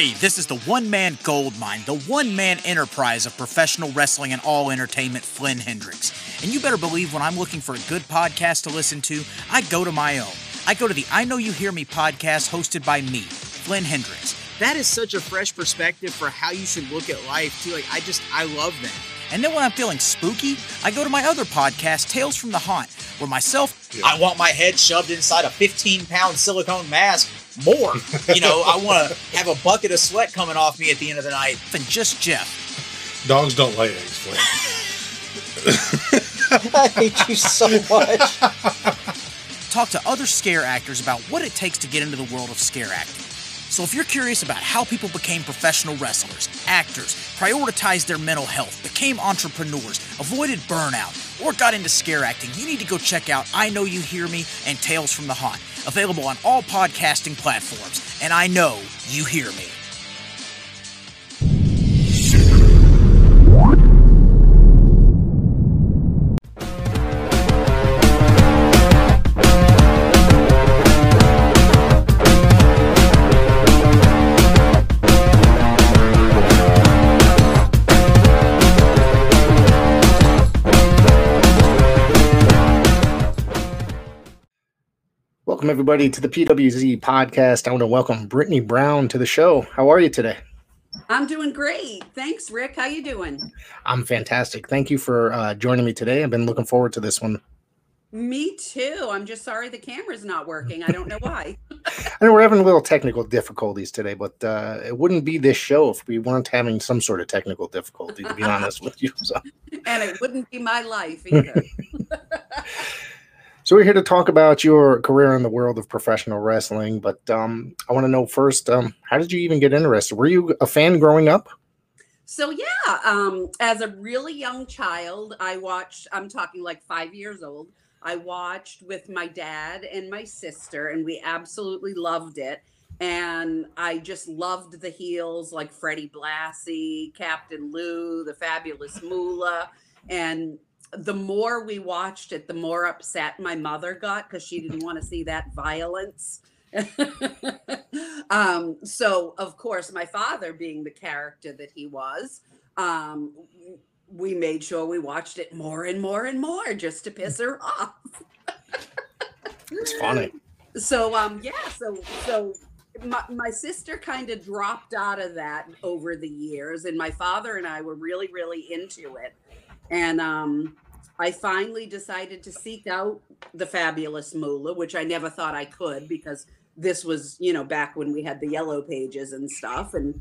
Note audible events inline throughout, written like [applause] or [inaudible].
Hey, this is the one man gold mine, the one man enterprise of professional wrestling and all entertainment, Flynn Hendricks. And you better believe when I'm looking for a good podcast to listen to, I go to my own. I go to the I Know You Hear Me podcast hosted by me, Flynn Hendricks. That is such a fresh perspective for how you should look at life, too. Like, I just, I love that. And then when I'm feeling spooky, I go to my other podcast, Tales from the Haunt, where myself, yeah. I want my head shoved inside a 15 pound silicone mask more. [laughs] you know, I want to have a bucket of sweat coming off me at the end of the night than just Jeff. Dogs don't lay eggs, Flynn. [laughs] I hate you so much. Talk to other scare actors about what it takes to get into the world of scare acting. So if you're curious about how people became professional wrestlers, actors, prioritized their mental health, became entrepreneurs, avoided burnout, or got into scare acting, you need to go check out I Know You Hear Me and Tales from the Haunt, available on all podcasting platforms. And I know you hear me. Welcome, everybody, to the PWZ podcast. I want to welcome Brittany Brown to the show. How are you today? I'm doing great. Thanks, Rick. How you doing? I'm fantastic. Thank you for uh, joining me today. I've been looking forward to this one. Me too. I'm just sorry the camera's not working. I don't know why. [laughs] I know we're having a little technical difficulties today, but uh, it wouldn't be this show if we weren't having some sort of technical difficulty, to be honest with you. So. [laughs] And it wouldn't be my life either. [laughs] So we're here to talk about your career in the world of professional wrestling, but um, I want to know first, um, how did you even get interested? Were you a fan growing up? So yeah, um, as a really young child, I watched. I'm talking like five years old. I watched with my dad and my sister, and we absolutely loved it. And I just loved the heels like Freddie Blassie, Captain Lou, the Fabulous Moolah, and the more we watched it, the more upset my mother got because she didn't want to see that violence. [laughs] um, so, of course, my father, being the character that he was, um, we made sure we watched it more and more and more just to piss her off. it's funny. So, um, yeah, so so my, my sister kind of dropped out of that over the years, and my father and I were really, really into it. And um, I finally decided to seek out the fabulous Moolah, which I never thought I could because this was, you know, back when we had the yellow pages and stuff. And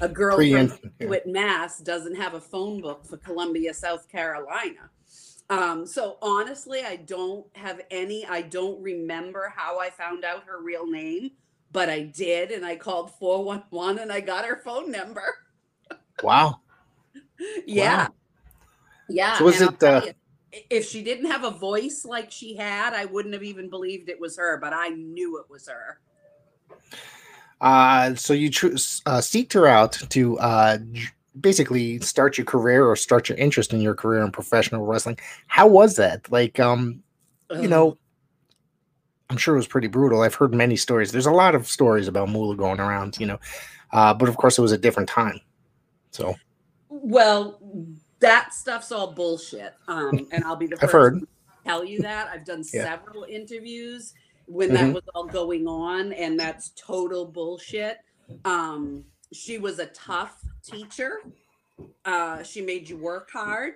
a girl from yeah. Mass doesn't have a phone book for Columbia, South Carolina. Um, so honestly, I don't have any, I don't remember how I found out her real name, but I did. And I called 411 and I got her phone number. [laughs] Wow. yeah. Wow. Yeah. So was it? Uh, you, if she didn't have a voice like she had, I wouldn't have even believed it was her. But I knew it was her. Uh, so you tr- uh, seeked her out to uh, basically start your career or start your interest in your career in professional wrestling. How was that? Like, um, you know, I'm sure it was pretty brutal. I've heard many stories. There's a lot of stories about Moolah going around, you know, uh, but of course it was a different time. So, well, that stuff's all bullshit. Um, and I'll be the [laughs] 1st heard. to tell you that. I've done yeah. several interviews when mm-hmm. that was all going on, and that's total bullshit. Um, she was a tough teacher. Uh, she made you work hard.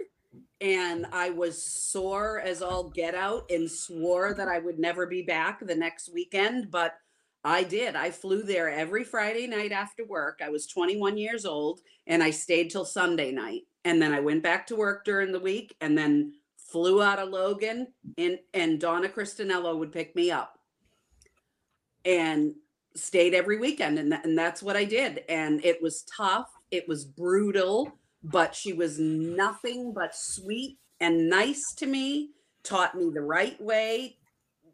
And I was sore as all get out and swore that I would never be back the next weekend. But I did. I flew there every Friday night after work. I was 21 years old and I stayed till Sunday night and then I went back to work during the week and then flew out of Logan and and Donna Christanello would pick me up. And stayed every weekend and, and that's what I did. And it was tough it was brutal but she was nothing but sweet and nice to me taught me the right way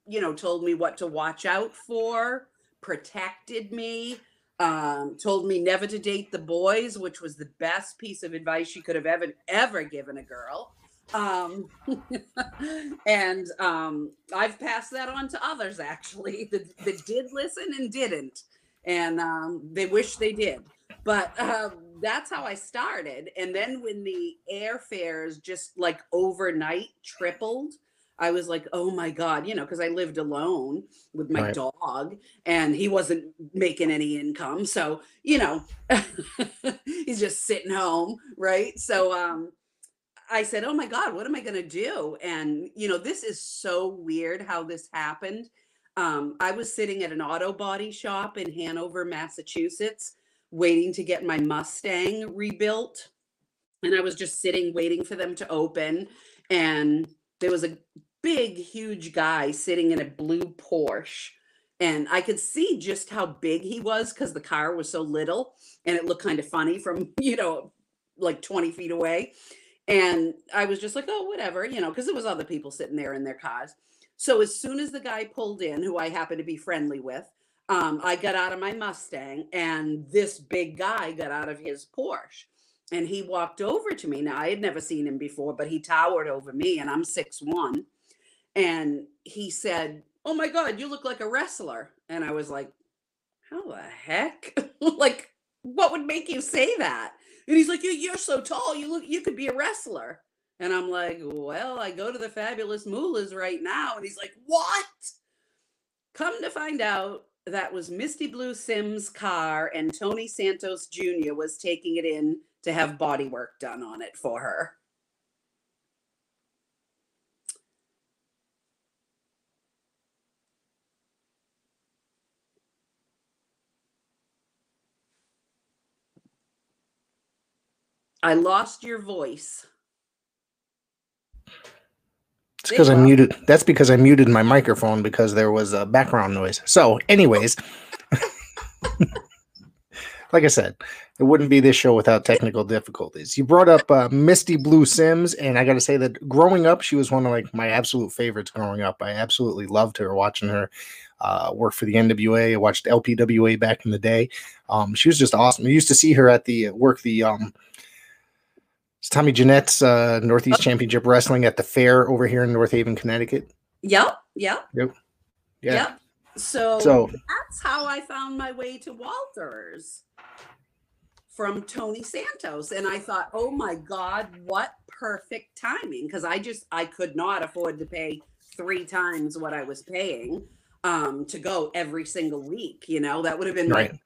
you know told me what to watch out for protected me um, told me never to date the boys, which was the best piece of advice she could have ever ever given a girl. Um, [laughs] and um, I've passed that on to others actually [laughs] that, that did listen and didn't. and um, they wish they did. But um, that's how I started. And then when the airfares just like overnight tripled, I was like, oh my God, you know, because I lived alone with my Right. dog and he wasn't making any income. So, you know, [laughs] he's just sitting home, right? So um I said, oh my God, what am I gonna do? And you know, this is so weird how this happened. Um, I was sitting at an auto body shop in Hanover, Massachusetts, waiting to get my Mustang rebuilt. And I was just sitting waiting for them to open. And there was a big, huge guy sitting in a blue Porsche. And I could see just how big he was because the car was so little and it looked kind of funny from, [laughs] you know, like 20 feet away. And I was just like, oh, whatever, you know, because there was other people sitting there in their cars. So as soon as the guy pulled in, who I happened to be friendly with, um, I got out of my Mustang and this big guy got out of his Porsche and he walked over to me. Now I had never seen him before, but he towered over me and I'm six one. And he said, Oh my God, you look like a wrestler. And I was like, How the heck? [laughs] like, what would make you say that? And he's like, you, You're so tall, you look you could be a wrestler. And I'm like, Well, I go to the fabulous Moolahs right now. And he's like, What? Come to find out, that was Misty Blue Simmes' car, and Tony Santos Jr. was taking it in to have body work done on it for her. I lost your voice. It's because I muted. That's because I muted my microphone because there was a background noise. So, anyways, [laughs] like I said, it wouldn't be this show without technical difficulties. You brought up uh, Misty Blue Simmes, and I got to say that growing up, she was one of like my absolute favorites. Growing up, I absolutely loved her. Watching her uh, work for the NWA, I watched LPWA back in the day. Um, she was just awesome. I used to see her at the work the um, it's Tommy Jeanette's uh, Northeast Championship Wrestling at the fair over here in North Haven, Connecticut. Yep, yep, Yeah. yep. So, So that's how I found my way to Walters from Tony Santos. And I thought, oh my God, what perfect timing. Because I just I could not afford to pay three times what I was paying um to go every single week. You know, that would have been right.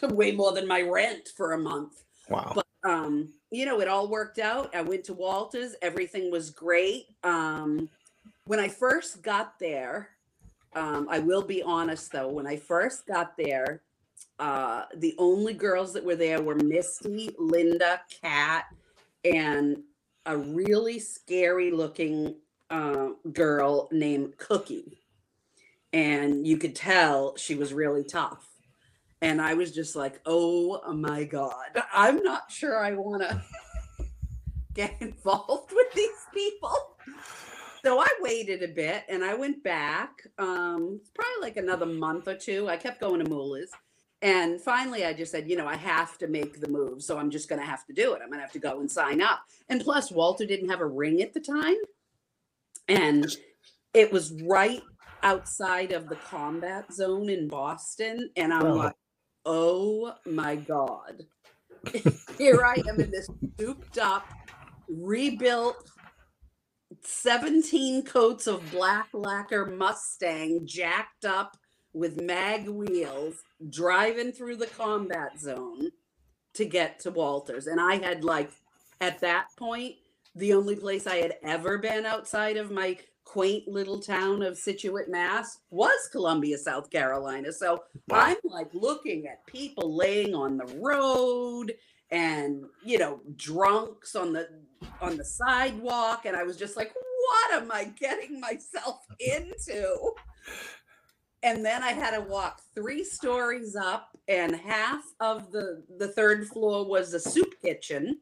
like [laughs] way more than my rent for a month. Wow. but um you know it all worked out. I went to walters. Everything was great. Um when i first got there um i will be honest though. When i first got there uh the only girls that were there were misty linda kat and a really scary looking uh, girl named cookie. And you could tell she was really tough and I was just like, oh my God, I'm not sure I want to [laughs] get involved with these people. So I waited a bit and I went back, um, probably like another month or two. I kept going to Moolah's. And finally, I just said, you know, I have to make the move. So I'm just going to have to do it. I'm going to have to go and sign up. And plus, Walter didn't have a ring at the time. And it was right outside of the combat zone in Boston. And I'm Oh. like, oh my God. [laughs] Here I am in this souped up, rebuilt 17 coats of black lacquer Mustang, jacked up with mag wheels, driving through the combat zone to get to Walters. And I had, like, at that point, the only place I had ever been outside of my quaint little town of Scituate, Mass was Columbia, South Carolina. So Wow. I'm like looking at people laying on the road and you know drunks on the on the sidewalk and I was just like what am I getting myself [laughs] into? And then I had to walk 3 stories up and half of the the third floor was a soup kitchen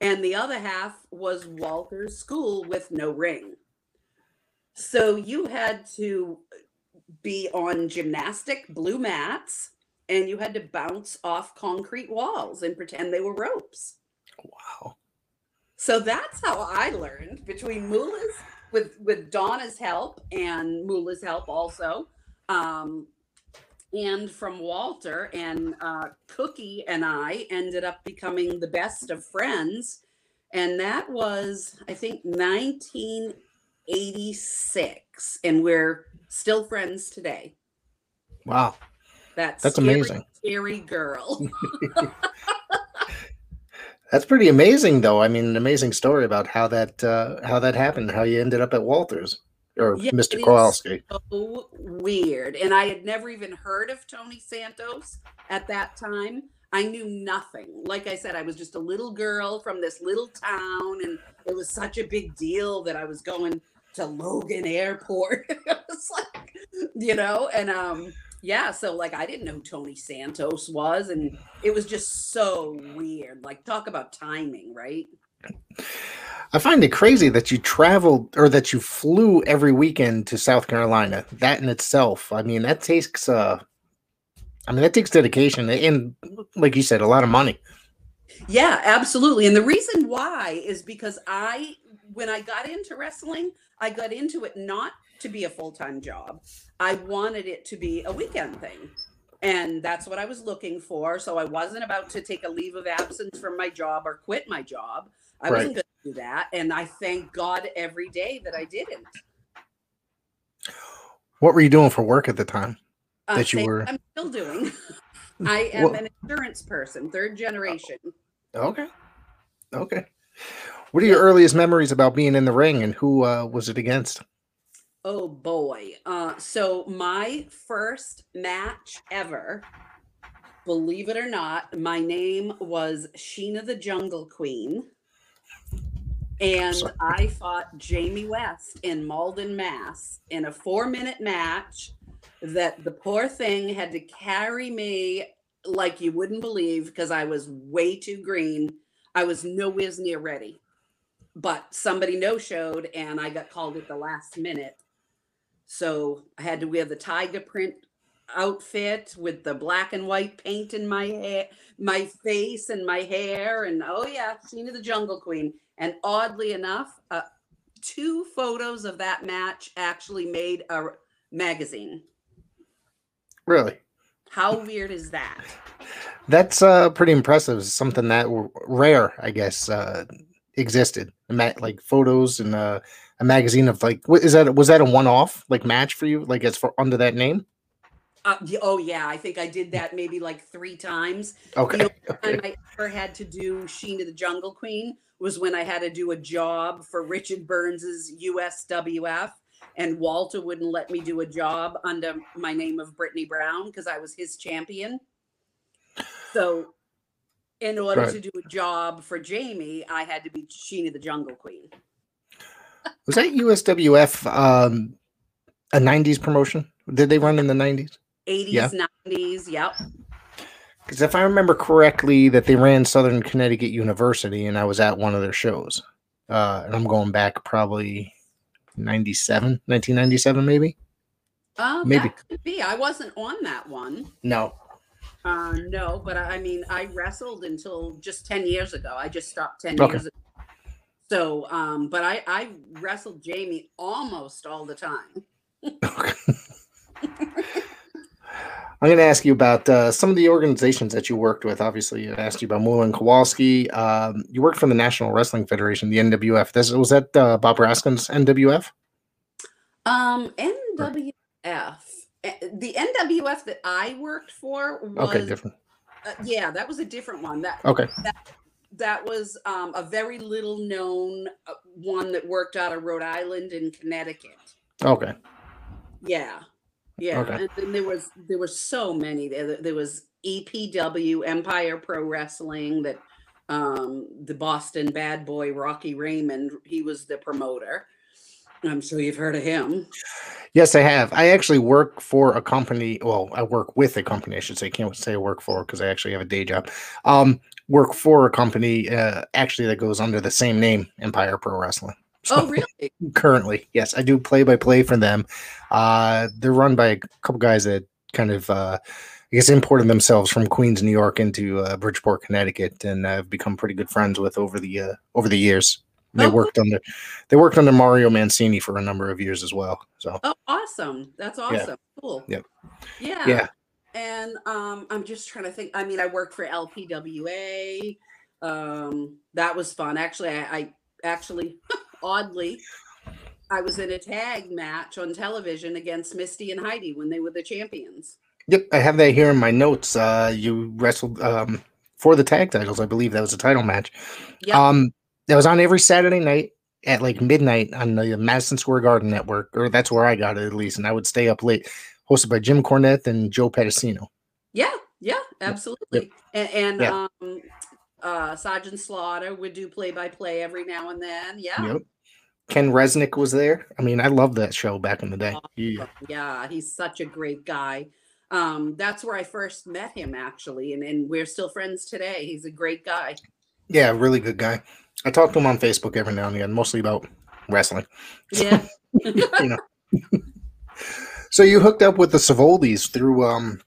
and the other half was Walter's school with no ring. So you had to be on gymnastic blue mats and you had to bounce off concrete walls and pretend they were ropes. Wow. So that's how I learned between Moolah's with with Donna's help and Moolah's help also. Um, and from Walter and uh, Cookie and I ended up becoming the best of friends, and that was I think 1986, and we're still friends today. Wow, That's That's scary, amazing. Scary girl. [laughs] [laughs] that's pretty amazing, though. I mean, an amazing story about how that uh, how that happened, how you ended up at Walters or Yeah, Mr. Kowalski. so weird. And I had never even heard of Tony Santos at that time. I knew nothing. Like I said, I was just a little girl from this little town, and it was such a big deal that I was going to Logan Airport. [laughs] it was like, you know, and um, yeah, so like I didn't know who Tony Santos was, and it was just so weird. Like, talk about timing, right? I find it crazy that you traveled or that you flew every weekend to South Carolina. That in itself, I mean, that takes uh I mean, that takes dedication and like you said, a lot of money. Yeah, absolutely. And the reason why is because I, when I got into wrestling, I got into it not to be a full time job. I wanted it to be a weekend thing. And that's what I was looking for. So I wasn't about to take a leave of absence from my job or quit my job. I Right. wasn't going to do that. And I thank God every day that I didn't. What were you doing for work at the time? Uh, That you were- I'm still doing. [laughs] I am Well- an insurance person, third generation. Okay. Okay. What are your earliest memories about being in the ring and who uh, was it against? Oh boy. Uh, so my first match ever, believe it or not, my name was Sheena the Jungle Queen. And I fought Jamie West in Malden, Mass in a four minute match that the poor thing had to carry me like you wouldn't believe because I was way too green. I was nowhere near ready. But somebody no showed and I got called at the last minute. So I had to wear the tiger print outfit with the black and white paint in my hair, my face and my hair. And oh yeah, Sheena the Jungle Queen. And oddly enough, uh, two photos of that match actually made a magazine. Really? How weird is that? That's uh, pretty impressive. Something that rare, I guess, uh, existed. Like photos and uh, a magazine of like, what is that? Was that a one-off like match for you? Like, as for under that name? Uh, oh yeah, I think I did that maybe like three times. Okay. only [laughs] okay. time I ever had to do Sheena the Jungle Queen was when I had to do a job for Richard Burns's USWF, and Walter wouldn't let me do a job under my name of Brittany Brown because I was his champion. So, in order Right. to do a job for Jamie, I had to be Sheena the Jungle Queen. Was that USWF um, a '90s promotion? Did they run in the '90s? 80s, Yeah. 90s, yep. Because if I remember correctly, that they ran Southern Connecticut University, and I was at one of their shows. Uh, and I'm going back probably 97, 1997, maybe. Uh, Maybe. that could be. I wasn't on that one. No. Uh, no, but I I mean, I wrestled until just 10 years ago. I just stopped 10 Okay. years ago. So, um, but I, I wrestled Jamie almost all the time. [laughs] [laughs] [laughs] I'm going to ask you about uh, some of the organizations that you worked with. Obviously, I asked you about and Kowalski. Um, you worked for the National Wrestling Federation, the NWF. This was that uh, Bob Raskin's NWF. Um, NWF, eh, the NWF that I worked for was, Okay, different. uh, yeah, that was a different one. That, Okay, that was um, a very little known uh, one that worked out of Rhode Island and Connecticut. okay, Yeah. Yeah. Okay. And then there was there were so many. There, there was EPW, Empire Pro Wrestling, that um the Boston bad boy Rocky Raymond, he was the promoter. I'm sure you've heard of him. yes, I have. I actually work for a company. Well, I work with a company. I should say. Can't say I work for because I actually have a day job. Um, work for a company uh, actually that goes under the same name, Empire Pro Wrestling. Oh, really? currently yes i do play by play for them uh they're run by a couple guys that kind of uh i guess imported themselves from queens new york into uh, bridgeport connecticut and i've become pretty good friends with over the uh over the years they Oh, worked under they worked under mario mancini for a number of years as well so Oh, awesome. That's awesome. Cool. Yep. Yeah. yeah and um, I'm just trying to think. I mean, I worked for LPWA. Um, that was fun. Actually, I, I actually, [laughs] oddly, I was in a tag match on television against Misty and Heidi when they were the champions. Yep, I have that here in my notes. Uh, you wrestled um, for the tag titles, I believe that was a title match. Yep. Um, that was on every Saturday night at like midnight on the Madison Square Garden network, or that's where I got it at least. And I would stay up late, hosted by Jim Cornette and Joe Pedicino. Yeah, yeah, absolutely. And, and Yeah. um, uh, Sergeant Slaughter would do play by play every now and then. Yeah. Yep. Ken Resnick was there. I mean, I loved that show back in the day. Oh, Yeah. Yeah, he's such a great guy. Um, that's where I first met him actually, and, and we're still friends today. He's a great guy. Yeah, really good guy. I talk to him on Facebook every now and again, mostly about wrestling. Yeah. [laughs] [laughs] you know. so you hooked up with the Savoldis through um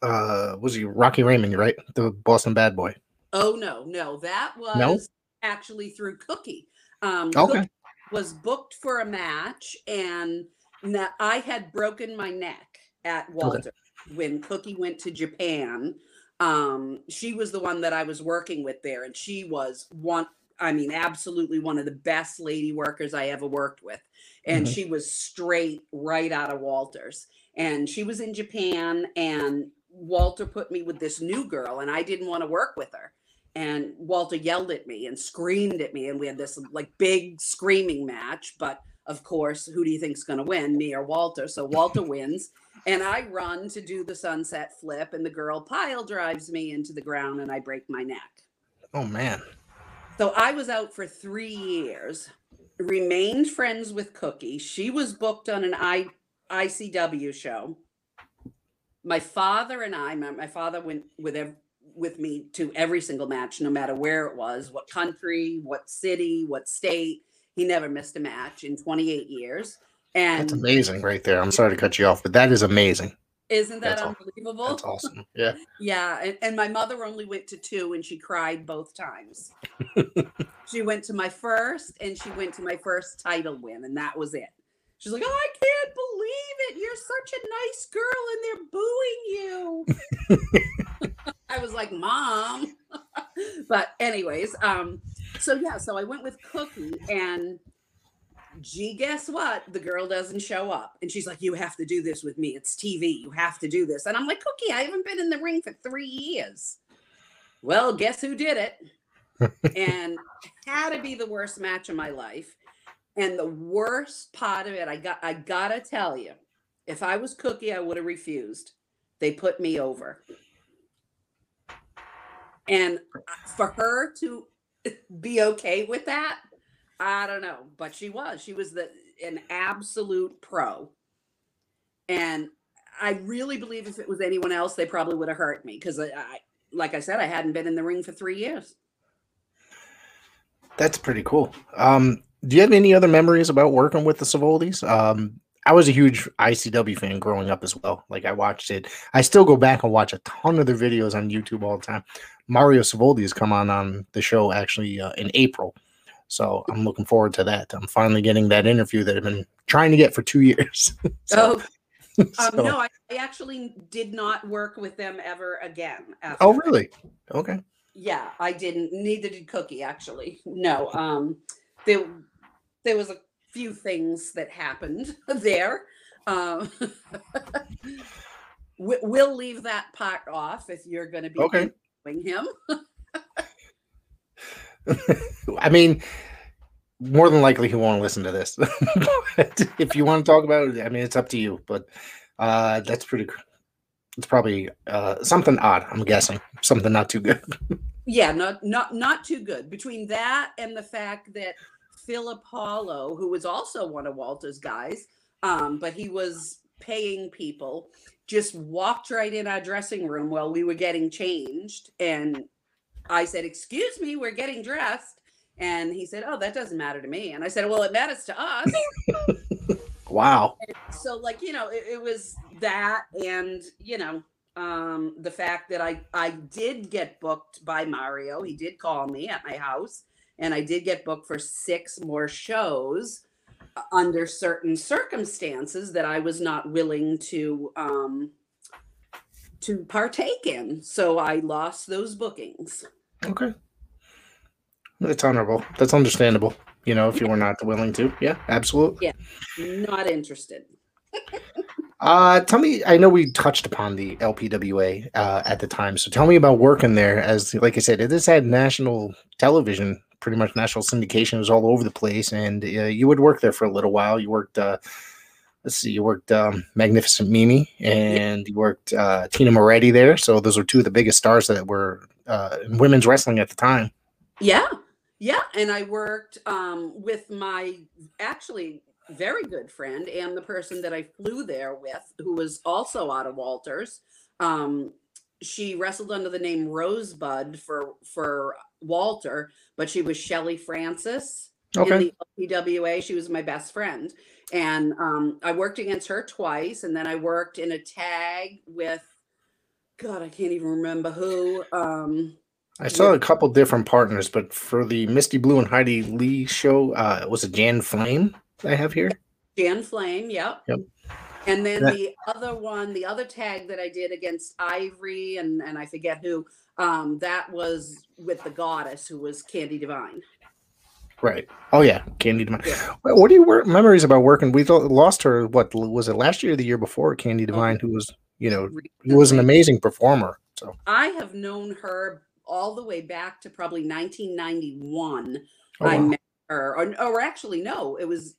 uh was he Rocky Raymond, right? The Boston bad boy. Oh no, no, that was No? actually through Cookie. Um, Okay. Cookie was booked for a match, and na- I had broken my neck at Walter when Cookie went to Japan. Um, she was the one that I was working with there, and she was one. I mean, absolutely one of the best lady workers I ever worked with. And Mhm. she was straight right out of Walter's. And she was in Japan, and Walter put me with this new girl, and I didn't want to work with her. And Walter yelled at me and screamed at me, and we had this like big screaming match. But of course, who do you think's going to win, me or Walter? So Walter [laughs] wins, and I run to do the sunset flip, and the girl pile drives me into the ground, and I break my neck. Oh man. So I was out for three years, remained friends with Cookie. She was booked on an I, ICW show. My father and I, my, my father went with with me to every single match, no matter where it was, what country, what city, what state. He never missed a match in 28 years. And That's amazing right there. I'm sorry to cut you off, but that is amazing. isn't that That's unbelievable? That's awesome. Yeah. [laughs] Yeah, and, and my mother only went to two, and she cried both times. [laughs] she went to my first, and she went to my first title win, and that was it. She's like, "Oh, I can't believe it! You're such a nice girl, and they're booing you." [laughs] I was like, "Mom," [laughs] but anyways, um, so yeah, so I went with Cookie, and gee, guess what? The girl doesn't show up. And she's like, You have to do this with me. It's TV. You have to do this. And I'm like, Cookie, I haven't been in the ring for three years. Well, guess who did it? [laughs] and had to be the worst match of my life. And the worst part of it, I got I gotta tell you, if I was Cookie, I would have refused. They put me over. And for her to be okay with that, I don't know, but she was. She was the an absolute pro. And I really believe if it was anyone else, they probably would have hurt me because I, I, like I said, I hadn't been in the ring for three years. That's pretty cool. Um, do you have any other memories about working with the Savoldis? Um, I was a huge ICW fan growing up as well. Like I watched it. I still go back and watch a ton of their videos on YouTube all the time. Mario Savoldi has come on on the show actually uh, in April, so I'm looking forward to that. I'm finally getting that interview that I've been trying to get for two [laughs] years. so, oh, [laughs] um, so- no, I, I actually did not work with them ever again. Oh that. really? Okay. Yeah, I didn't. Neither did Cookie, actually. No. Um, there, there was a few things that happened [laughs] there. Um, [laughs] we, we'll leave that part off if you're going to be Okay. interviewing him. [laughs] I mean, more than likely he won't listen to this. If you want to talk about it, I mean, it's up to you. But uh, that's pretty. It's probably uh, something odd. I'm guessing something not too good. Yeah, not not not too good. Between that and the fact that Phil Apollo, who was also one of Walter's guys, um, but he was paying people, just walked right in our dressing room while we were getting changed. And I said, Excuse me, we're getting dressed. And he said, Oh, that doesn't matter to me. And I said, Well, it matters to us. [laughs] Wow. so like you know it, it was that and you know um the fact that i i did get booked by mario he did call me at my house and i did get booked for six more shows uh, under certain circumstances that i was not willing to um to partake in. So I lost those bookings. Okay. That's honorable. That's understandable. You know, if you were not willing to. Yeah, absolutely. Yeah. Not interested. [laughs] Uh, tell me, I know we touched upon the LPWA uh, at the time, so tell me about working there. As like I said, it has had national television, pretty much national syndication, was all over the place, and uh, you would work there for a little while. You worked, uh, let's see, you worked um, Magnificent Mimi, and you worked uh, Tina Moretti there. So those were two of the biggest stars that were uh, in women's wrestling at the time. Yeah. Yeah. And I worked um, with my actually very good friend and the person that I flew there with, who was also out of Walters. Um, she wrestled under the name Rosebud for for Walter, but she was Shelly Francis Okay. in the LPWA. She was my best friend, and um, I worked against her twice, and then I worked in a tag with. God, I can't even remember who. Um, I saw a couple different partners, but for the Misty Blue and Heidi Lee show, uh, was it Jan Flame I have here? Jan Flame, yep. Yep. And then That- the other one, the other tag that I did against Ivory and and I forget who, um, that was with the goddess who was Candy Divine. Right. Oh yeah, Candy Divine. Yeah. What do you work memories about working? We lost her. What was it last year or the year before? Candy Divine, who was you know who was an amazing performer. So I have known her all the way back to probably 1991. oh, I met her, or, or actually, no, it was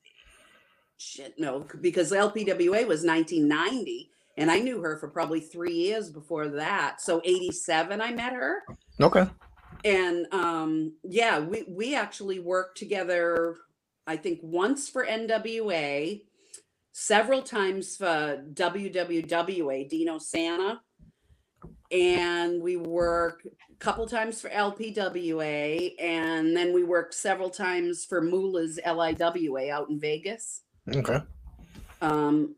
shit, no, because LPWA was 1990, and I knew her for probably three years before that. So 87, I met her. okay. and um yeah we we actually worked together i think once for nwa several times for wwwa dino santa and we worked a couple times for lpwa and then we worked several times for moolah's liwa out in vegas Okay. um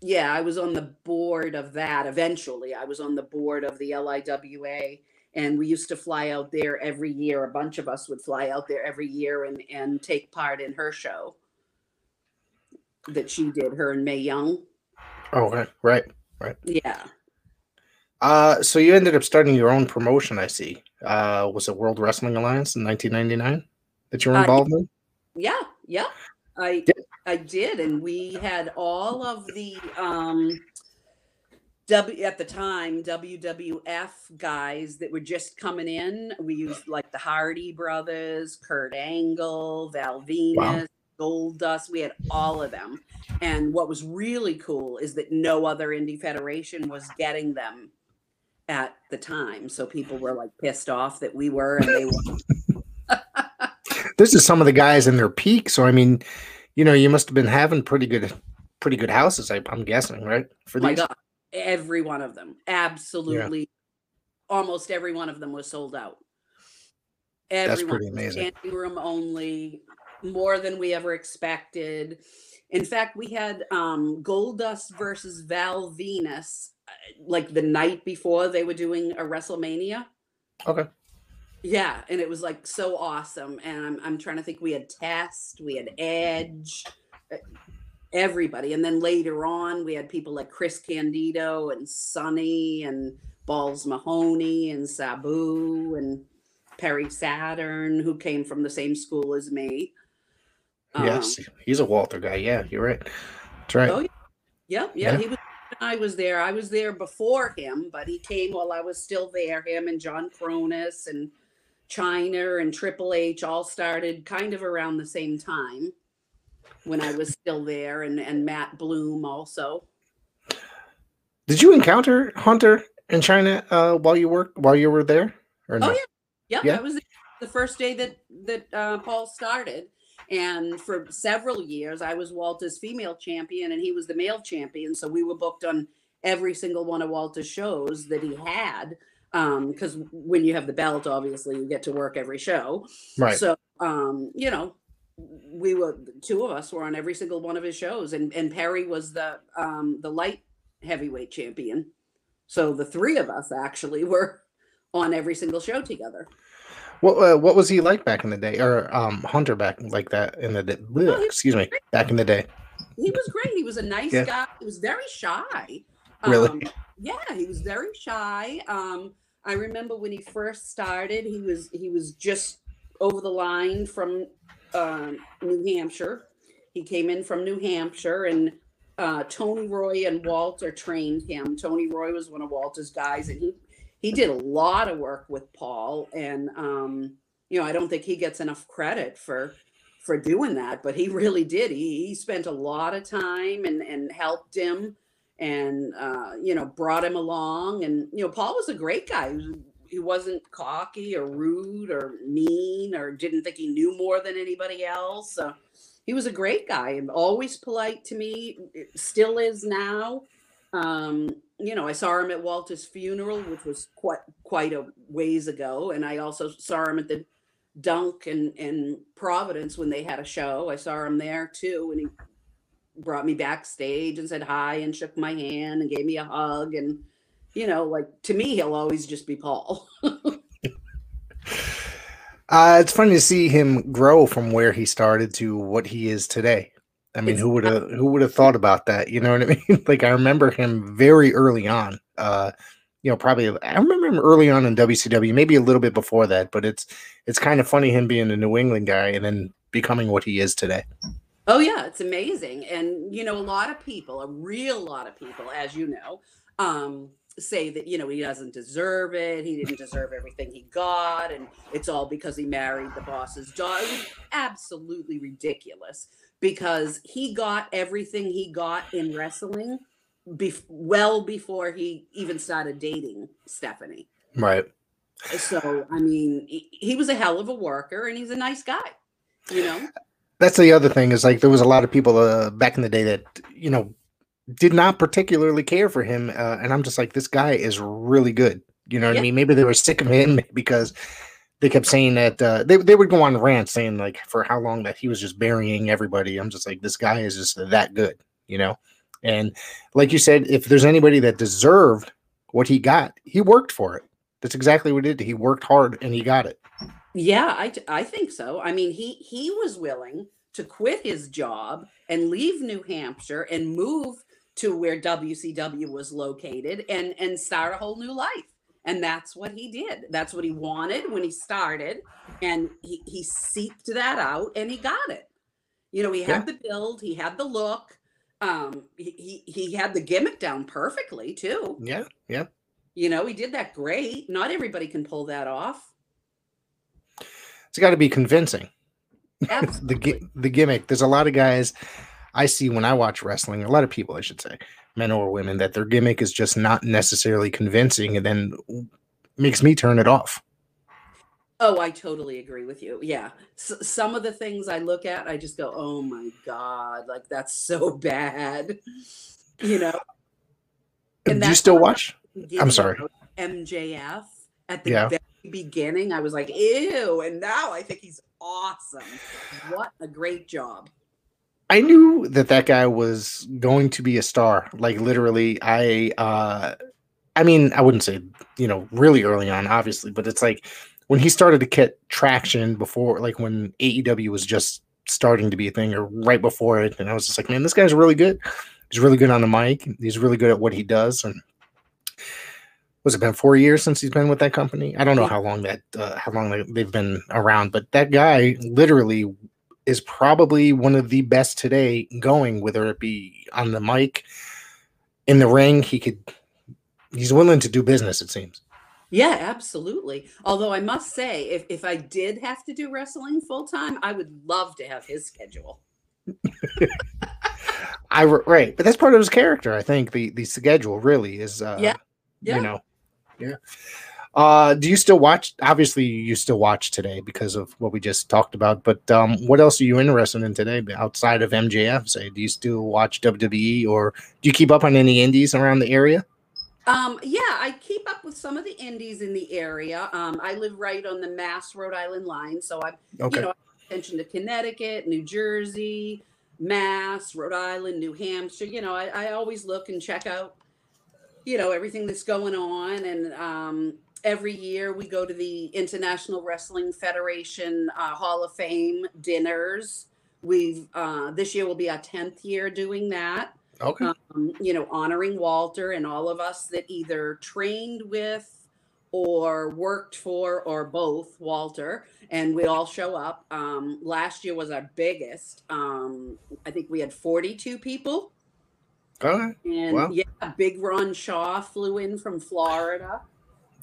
yeah i was on the board of that eventually i was on the board of the liwa and we used to fly out there every year a bunch of us would fly out there every year and and take part in her show that she did her and Mae Young Oh, okay. Right. Right. Yeah Uh, so you ended up starting your own promotion. I see. Uh, was it World Wrestling Alliance in 1999 that you were Uh, involved in? yeah yeah i i did and we had all of the um W at the time WWF guys that were just coming in. We used like the Hardy brothers, Kurt Angle, Val Venis, Gold Dust. We had all of them. And what was really cool is that no other indie federation was getting them at the time. So people were like pissed off that we were and they were This is some of the guys in their peak. So I mean, you know, you must have been having pretty good, pretty good houses. I, I'm guessing, right? For Oh my these. god every one of them absolutely almost every one of them was sold out That's pretty amazing. standing room only more than we ever expected in fact we had um gold dust versus Val Venis uh, like the night before they were doing a wrestlemania Okay. Yeah and it was like so awesome and i'm, I'm trying to think we had test we had edge everybody and then later on we had people like chris candido and Sunny and balls mahoney and sabu and perry saturn who came from the same school as me Um, yes, he's a Walter guy. Yeah, you're right. That's right. Oh, yeah. Yep, yeah, Yeah. he was. I was there. I was there before him, but he came while I was still there. Him and John Kronus and Chyna and Triple H all started kind of around the same time when I was still there, and and Matt Bloom also. Did you encounter Hunter in Chyna uh, while you work while you were there? Or no? Oh yeah, yep. Yeah. I was the first day that that uh, Paul started, and for several years I was Walter's female champion, and he was the male champion. So we were booked on every single one of Walter's shows that he had. Because when you have the belt, obviously you get to work every show. Right. So um, you know, we were two of us were on every single one of his shows, and and Perry was the um, the light heavyweight champion. So the three of us actually [laughs] were on every single show together. What uh, what was he like back in the day, or um, Hunter back like that in the day? Oh, he- excuse me, back in the day. He was great. He was a nice Yeah. guy. He was very shy. Really? Um, Yeah, he was very shy. Um, I remember when he first started, he was he was just over the line from uh, New Hampshire. He came in from New Hampshire, and uh, Tony Roy and Walter trained him. Tony Roy was one of Walter's guys, and he he did a lot of work with Paul. And um, you know, I don't think he gets enough credit for for doing that, but he really did. He he spent a lot of time and and helped him, and uh, you know, brought him along. And you know, Paul was a great guy. He, was, he wasn't cocky or rude or mean or didn't think he knew more than anybody else. So he was a great guy and always polite to me. Still is now. Um, you know, I saw him at Walter's funeral, which was quite quite a ways ago, and I also saw him at the Dunk and in Providence when they had a show. I saw him there too, and he brought me backstage and said hi and shook my hand and gave me a hug. And you know, like to me, he'll always just be Paul. [laughs] Uh, it's funny to see him grow from where he started to what he is today. I mean, who would have who would have thought about that? You know what I [laughs] mean? like I remember him very early on. Uh, you know, probably I remember him early on in WCW, maybe a little bit before that, but it's it's kind of funny him being a New England guy and then becoming what he is today. Oh yeah, it's amazing. And you know, a lot of people, a real lot of people, as you know, um, say that you know he doesn't deserve it he didn't deserve everything he got and it's all because he married the boss's daughter it was absolutely ridiculous because he got everything he got in wrestling bef- well before he even started dating stephanie right so i mean he, he was a hell of a worker and he's a nice guy you know that's the other thing is like there was a lot of people uh, back in the day that you know did not particularly care for him. Uh, and I'm just like, this guy is really good. You know what I mean? Maybe they were sick of him [laughs] because they kept saying that uh, they, they would go on rants saying like for how long that he was just burying everybody. I'm just like, this guy is just that good, you know? And like you said, if there's anybody that deserved what he got, he worked for it. That's exactly what he did. He worked hard and he got it. Yeah, I, I think so. I mean, he he was willing to quit his job and leave New Hampshire and move to where WCW was located and and start a whole new life. And that's what he did. That's what he wanted when he started. And he, he seeped that out and he got it. You know, he had yeah. the build, he had the look. Um, he, he he had the gimmick down perfectly too. Yeah, yeah. You know, he did that great. Not everybody can pull that off. It's got to be convincing. [laughs] the the gimmick. There's a lot of guys I see when I watch wrestling, a lot of people, I should say, men or women, that their gimmick is just not necessarily convincing and then makes me turn it off. Oh, I totally agree with you. Yeah. S- some of the things I look at, I just go, oh my God, like that's so bad. You know? And Do you still watch? I'm sorry. MJF at the yeah. Beginning, I was like, ew. And now I think he's awesome. What a great job. I knew that that guy was going to be a star. Like literally, I uh I mean, I wouldn't say, you know, really early on, obviously, but it's like when he started to get traction before like when AEW was just starting to be a thing or right before it, and I was just like, man, this guy's really good. He's really good on the mic. He's really good at what he does. And was it been four years since he's been with that company? I don't know how long that uh, how long they've been around, but that guy literally is probably one of the best today going, whether it be on the mic, in the ring. He could, he's willing to do business, it seems. Yeah, absolutely. Although I must say, if, if I did have to do wrestling full time, I would love to have his schedule. [laughs] I right, but that's part of his character. I think the the schedule really is. Uh, yeah. yeah. You know. Yeah. Uh, do you still watch? Obviously, you still watch today because of what we just talked about. But um, what else are you interested in today outside of MJF? Say, do you still watch WWE or do you keep up on any indies around the area? Um, yeah, I keep up with some of the indies in the area. Um, I live right on the Mass Rhode Island line, so I, okay. you know, attention to Connecticut, New Jersey, Mass, Rhode Island, New Hampshire. You know, I, I always look and check out, you know, everything that's going on, and um, every year we go to the International Wrestling Federation uh, Hall of Fame dinners. We've uh, this year will be our tenth year doing that. Okay. um, you know, honoring Walter and all of us that either trained with or worked for or both Walter, and we all show up. Um, last year was our biggest. Um, I think we had 42 people. Okay. And Wow. yeah, Big Ron Shaw flew in from Florida.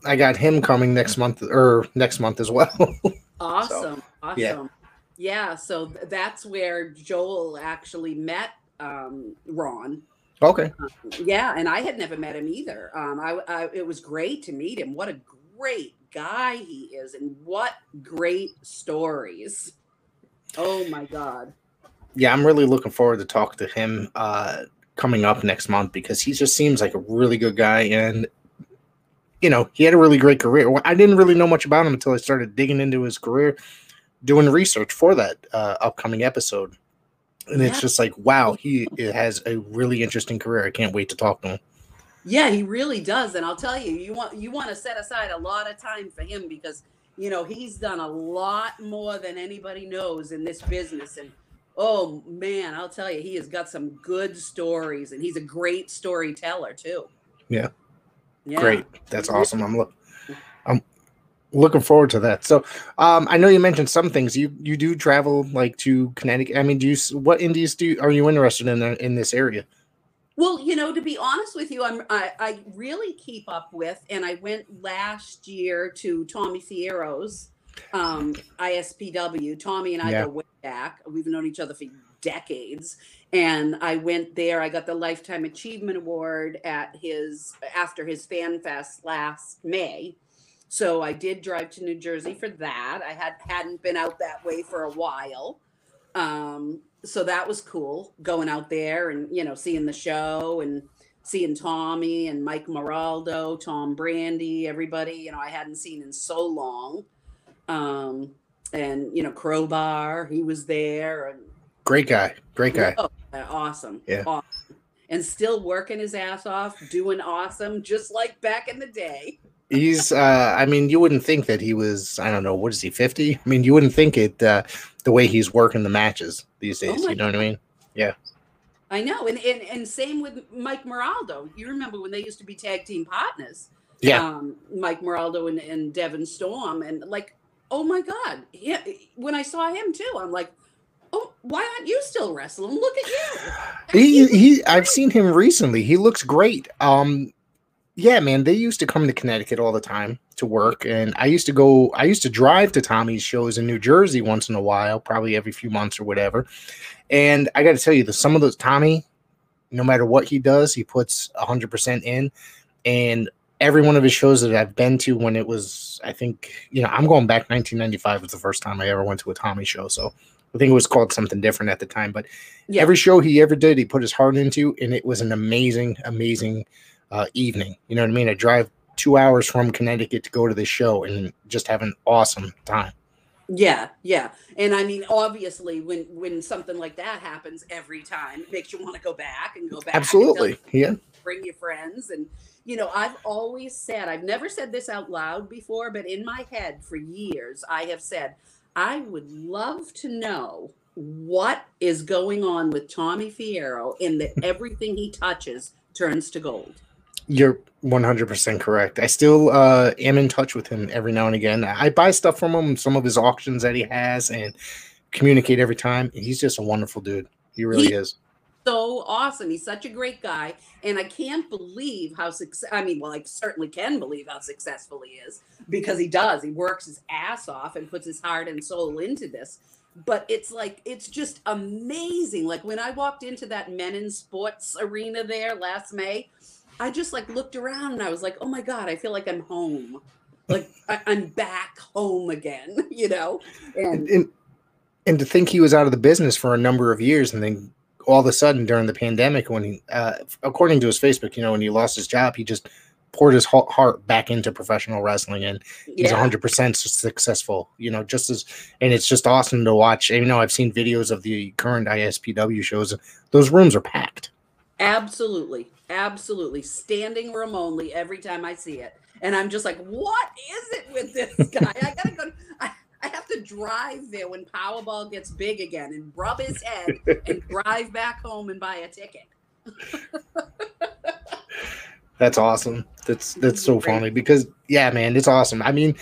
I got him coming next month or next month as well. [laughs] Awesome. awesome. yeah. Yeah. So that's where Joel actually met um, Ron. okay. Yeah, and I had never met him either. Um, I, I it was great to meet him. What a great guy he is, and what great stories. Oh my god. Yeah, I'm really looking forward to talk to him uh coming up next month because he just seems like a really good guy and you know, he had a really great career. I didn't really know much about him until I started digging into his career, doing research for that uh, upcoming episode. And it's just like, wow, he has a really interesting career. I can't wait to talk to him. Yeah, he really does, and I'll tell you, you want you want to set aside a lot of time for him because you know he's done a lot more than anybody knows in this business, and oh man, I'll tell you, he has got some good stories, and he's a great storyteller too. Yeah. Yeah. Great. That's awesome. I'm look I'm looking forward to that. So, um I know you mentioned some things. You you do travel like to Connecticut. I mean, do you what indies do you, are you interested in uh, in this area? Well, you know, to be honest with you, I'm I, I really keep up with, and I went last year to Tommy Fierro's um, ISPW. Tommy and I Yeah. go way back. We've known each other for decades, and I went there. I got the Lifetime Achievement Award at his after his Fan Fest last May. So I did drive to New Jersey for that. I had hadn't been out that way for a while. Um, so that was cool going out there and you know seeing the show and seeing Tommy and Mike Moraldo, Tom Brandi, everybody you know I hadn't seen in so long. Um, and you know Crowbar, he was there and Great guy. Great guy. Oh, awesome. Yeah. Awesome. And still working his ass off, doing awesome, just like back in the day. He's uh I mean, you wouldn't think that he was I don't know, what is he 50? I mean, you wouldn't think it uh the way he's working the matches these Oh days, my you know what I mean? Yeah. I know. And, and and same with Mike Moraldo. You remember when they used to be tag team partners? Yeah. Um, Mike Moraldo and, and Devon Storm. And like, oh my God. Yeah. When I saw him too, I'm like, oh, why aren't you still wrestling? Look at you. [sighs] He he I've seen him recently. He looks great. Um yeah, man, they used to come to Connecticut all the time to work and I used to go I used to drive to Tommy's shows in New Jersey once in a while, probably every few months or whatever. And I got to tell you, the some of those Tommy, no matter what he does, he puts 100% in and every one of his shows that I've been to when it was I think, you know, I'm going back 1995 was the first time I ever went to a Tommy show, so I think it was called something different at the time, but Yeah. every show he ever did, he put his heart into, and it was an amazing, amazing uh, evening. You know what I mean? I drive two hours from Connecticut to go to this show and just have an awesome time. Yeah, yeah. And I mean, obviously when when something like that happens every time, it makes you want to go back and go back. Absolutely, yeah. bring your friends and you know i've always said i've never said this out loud before but in my head for years i have said i would love to know what is going on with tommy fierro in that [laughs] everything he touches turns to gold You're 100% correct. I still uh, am in touch with him every now and again. I buy stuff from him, some of his auctions that he has, and communicate every time. He's just a wonderful dude. He really He- is. So awesome. He's such a great guy and i can't believe how success i mean well i certainly can believe how successful he is because he does. He works his ass off and puts his heart and soul into this. But it's like it's just amazing. Like when i walked into that Mennen sports arena there last may i just like looked around and i was like oh my god i feel like i'm home. Like I, i'm back home again [laughs] you know? And and and to think he was out of the business for a number of years and then all of a sudden during the pandemic when he uh, according to his facebook you know when he lost his job he just poured his heart back into professional wrestling and he's yeah 100% successful you know just as and it's just awesome to watch you know i've seen videos of the current ispw shows those rooms are packed Absolutely. Absolutely. Standing room only every time I see it. And I'm just like, what is it with this guy? I gotta go. I, I have to drive there when Powerball gets big again and rub his head and [laughs] drive back home and buy a ticket. That's awesome. That's that's so funny because yeah, man, it's awesome. I mean,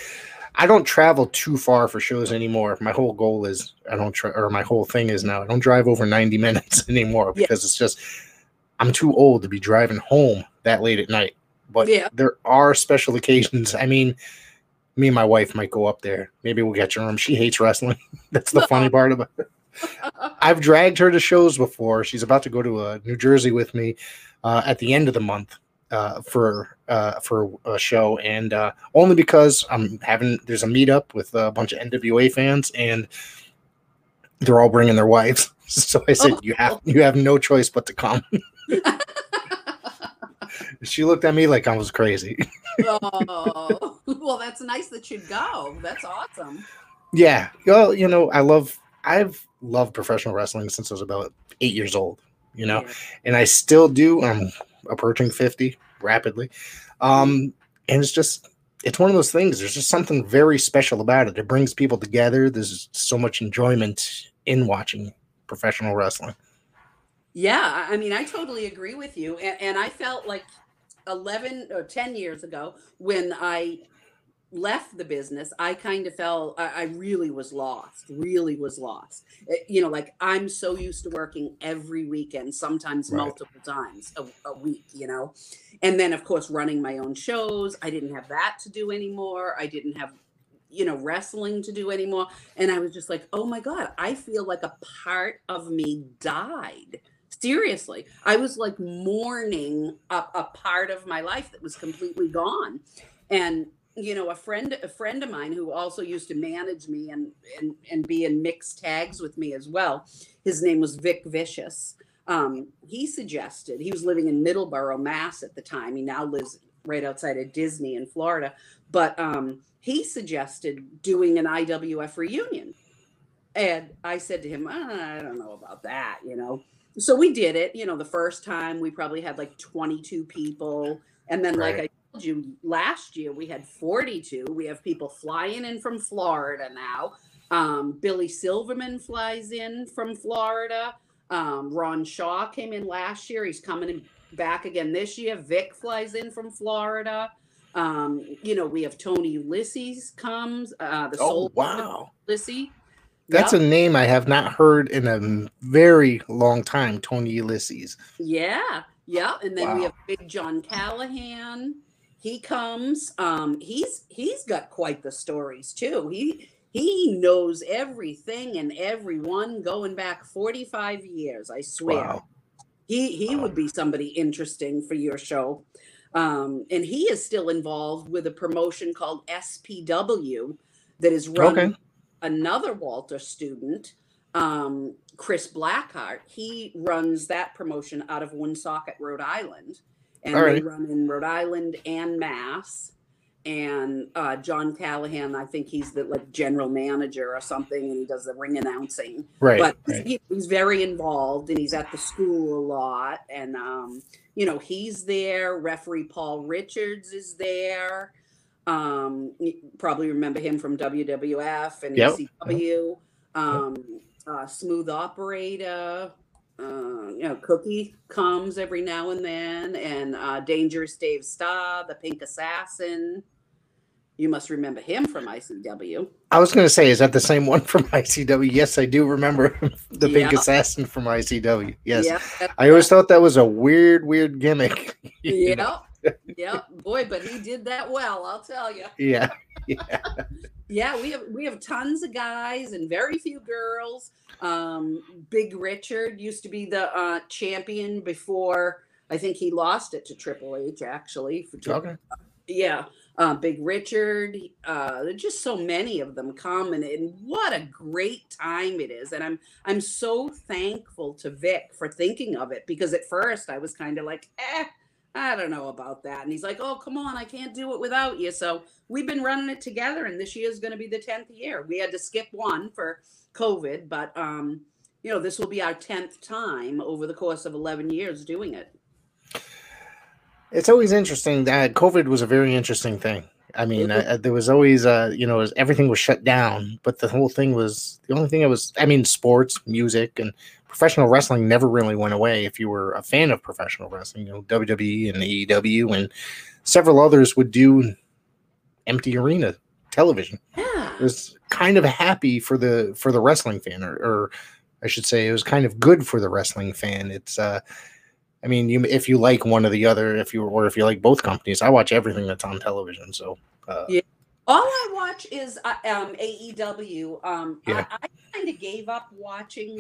I don't travel too far for shows anymore. My whole goal is I don't try or my whole thing is now I don't drive over 90 [laughs] minutes anymore Yeah. because it's just I'm too old to be driving home that late at night. But Yeah. there are special occasions. I mean, me and my wife might go up there. Maybe we'll get your room. She hates wrestling. [laughs] That's the funny part about it. [laughs] I've dragged her to shows before. She's about to go to uh, New Jersey with me uh, at the end of the month uh, for uh, for a show, and uh, only because I'm having there's a meetup with a bunch of NWA fans, and they're all bringing their wives. [laughs] So I said, Oh. "You have you have no choice but to come." she looked at me like I was crazy. Oh, [laughs] well, that's nice that you'd go. That's awesome. yeah, well, you know, I love I've loved professional wrestling since I was about eight years old. You know, Yeah. and I still do. I'm approaching 50 rapidly. Um, and it's just, it's one of those things. There's just something very special about it. It brings people together. There's so much enjoyment in watching professional wrestling. Yeah, I I mean, I totally agree with you. And, and I felt like 11 or 10 years ago when I left the business, I kind of felt I, I really was lost, really was lost. Eh, You know, like I'm so used to working every weekend, sometimes Right. multiple times a, a week, you know. And then, of course, running my own shows. I didn't have that to do anymore. I didn't have, you know, wrestling to do anymore. And I was just like, oh my God, I feel like a part of me died seriously i was like mourning a, a part of my life that was completely gone. And you know a friend a friend of mine who also used to manage me and and, and be in mixed tags with me as well his name was vic vicious um, he suggested he was living in middleborough mass at the time he now lives right outside of disney in florida but um, he suggested doing an iwf reunion. And i said to him "Ah, i don't know about that you know so we did it you know the first time we probably had like 22 people. And then like i told you last year we had 42 we have people flying in from florida now. Um, billy silverman flies in from florida. Um, ron shaw came in last year. He's coming in back again this year. Vic flies in from florida. Um, you know we have tony ulysses comes uh, the soul wow. Ulysses. That's Yep. a name I have not heard in a very long time. Tony Ulysses. Yeah, yeah, and then we have Big John Callahan. He comes. Um, he's he's got quite the stories too. He he knows everything and everyone going back forty five years. I swear. Wow. He he would be somebody interesting for your show. Um, and he is still involved with a promotion called SPW that is run Okay. Another Walter student, um, Chris Blackheart. He runs that promotion out of Woonsocket, Rhode Island, and All they run in Rhode Island and Mass. And uh, John Callahan, I think he's the like general manager or something, and he does the ring announcing Right. but right. he, he's very involved and he's at the school a lot and um you know he's there referee paul richards is there um you probably remember him from wwf and Yep. ecw um uh, smooth operator uh, you know cookie comes every now and then and uh dangerous dave starr the pink assassin you must remember him from icw I was going to say, is that the same one from ICW? Yes, I do remember [laughs] the Pink Assassin from ICW. Yes. yeah I always thought that was a weird, weird gimmick. [laughs] you know? Yep. Boy, but he did that well, I'll tell you. [laughs] Yeah. Yeah. Yeah, we have we have tons of guys and very few girls. Um, Big Richard used to be the uh, champion before I think he lost it to Triple H actually. For Tri- Okay. Yeah. Uh, Big Richard, uh, there's just so many of them come and, and what a great time it is. And I'm I'm so thankful to Vic for thinking of it because at first I was kind of like, eh, I don't know about that. And he's like, oh, come on, I can't do it without you. So we've been running it together, and this year is going to be the 10th year. We had to skip one for COVID, but, um, you know, this will be our 10th time over the course of 11 years doing it. It's always interesting that COVID was a very interesting thing. I mean, uh, there was always, uh, you know, everything was shut down, but the whole thing was the only thing I was, I mean, sports, music, and professional wrestling never really went away. If you were a fan of professional wrestling, you know WWE and AEW and several others would do empty arena television. Yeah. It was kind of happy for the for the wrestling fan, or, or I should say, it was kind of good for the wrestling fan. It's uh, I mean, you if you like one or the other, if you or if you like both companies, I watch everything that's on television. So uh, Yeah. All I watch is uh, um, AEW. Um, Yeah. I, I kind of gave up watching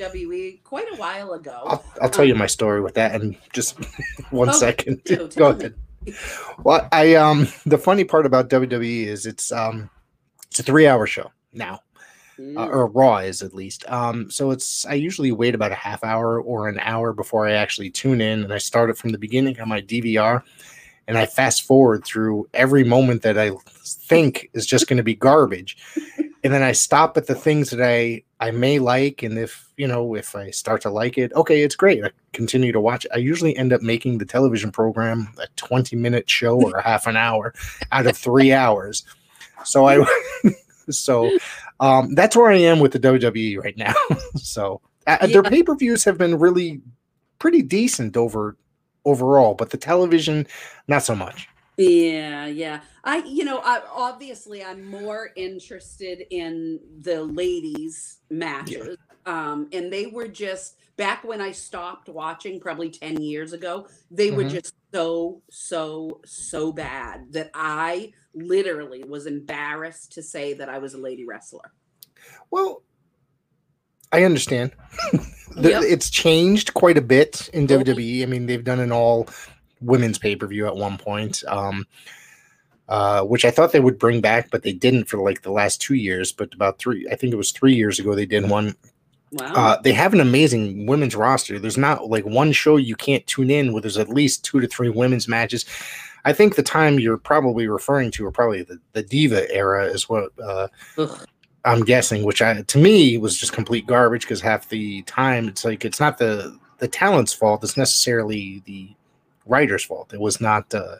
WWE quite a while ago. I'll, I'll tell you my story with that in just [laughs] one Oh, second. do, Go me. ahead. Well, I um the funny part about WWE is it's um it's a three hour show now. uh, Mm. or Raw is at least. Um, so it's I usually wait about a half hour or an hour before I actually tune in, and I start it from the beginning on my DVR, and I fast forward through every moment that I think is just going to be garbage, and then I stop at the things that I I may like, and if you know if I start to like it, okay, it's great. I continue to watch. I usually end up making the television program a twenty minute show or a half an hour out of three hours. So I [laughs] so um, that's where I am with the WWE right now. [laughs] so uh, their pay per views have been really pretty decent over overall, but the television not so much. Yeah, yeah. I, you know, I obviously I'm more interested in the ladies' matches. Um, and they were just back when I stopped watching, probably 10 years ago, they were Mhm. just so, so, so bad that I literally was embarrassed to say that I was a lady wrestler. Well, I understand. [laughs] The- Yep. It's changed quite a bit in. WWE. I mean, they've done an all women's pay per view at one point, um, uh, which I thought they would bring back, but they didn't for like the last two years. But about three, I think it was three years ago, they did one. Wow. Uh, they have an amazing women's roster. There's not like one show you can't tune in where there's at least two to three women's matches. I think the time you're probably referring to, or probably the, the diva era, is what uh, Ugh. I'm guessing. Which I, to me, was just complete garbage because half the time it's like it's not the the talent's fault. It's necessarily the writer's fault. It was not uh,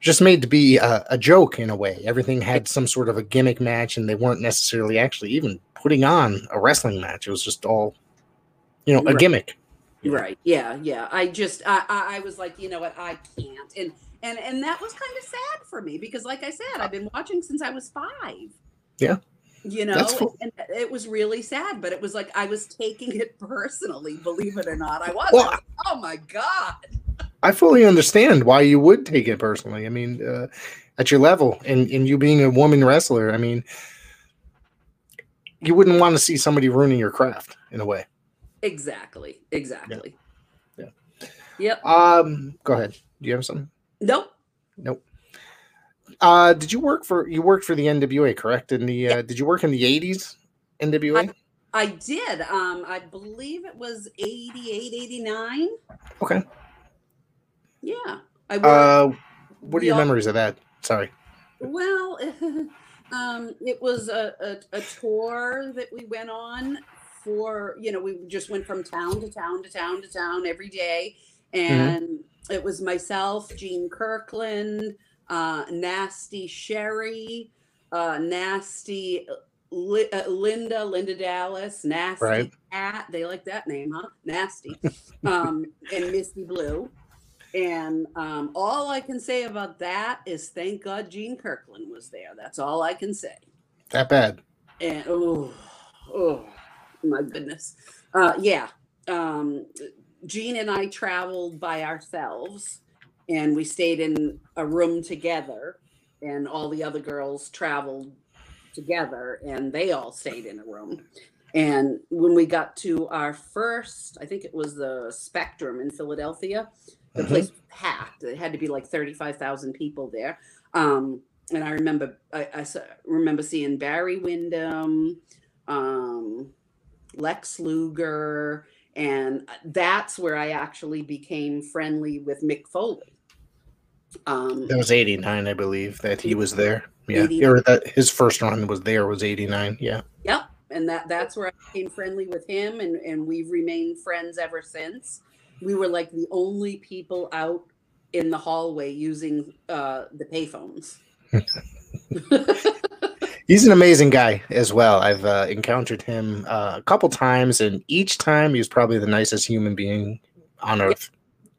just made to be a, a joke in a way. Everything had some sort of a gimmick match, and they weren't necessarily actually even putting on a wrestling match. It was just all, you know, a Right. gimmick. Right. Yeah. Yeah. I just I, I I was like, you know what, I can't. And and and that was kind of sad for me because like I said, I've been watching since I was five. Yeah. You know, fu- and it was really sad, but it was like I was taking it personally, believe it or not. I was. Well, I was like, oh my God. I fully understand why you would take it personally. I mean, uh, at your level, and and you being a woman wrestler, I mean, you wouldn't want to see somebody ruining your craft in a way. Exactly. Exactly. Yeah. Yep. Um, go ahead. Do you have something? Nope. Nope. Uh, did you work for you worked for the NWA, correct? In the uh, did you work in the eighties NWA? I did. Um, I believe it was 88, 89. Okay. Yeah. I worked. Uh, what are your all- memories of that? Sorry. Well, [laughs] um, it was a, a, a tour that we went on for, you know, we just went from town to town to town to town every day. And it was myself, Gene Kirkland, uh, Nasty Sherry, uh, Nasty Li- uh, Linda, Linda Dallas, Nasty Right. Cat. They like that name, huh? Nasty. um, and Misty Blue. And um, all I can say about that is thank God Gene Kirkland was there. That's all I can say. That bad. And oh, oh my goodness. Uh, yeah. Um, Gene and I traveled by ourselves and we stayed in a room together, and all the other girls traveled together and they all stayed in a room. And when we got to our first, I think it was the Spectrum in Philadelphia, the Mhm. place was packed. It had to be like 35,000 people there. Um, and I remember, I, I remember seeing Barry Windham, um, Lex Luger, and that's where I actually became friendly with Mick Foley. Um, That was eighty nine, I believe, that he was there. Yeah, 89. or that his first run was there was eighty nine. Yeah. Yep. And that that's where I became friendly with him and, and we've remained friends ever since. We were like the only people out in the hallway using uh the payphones. [laughs] He's an amazing guy as well. I've uh, encountered him uh, a couple times, and each time he was probably the nicest human being on earth.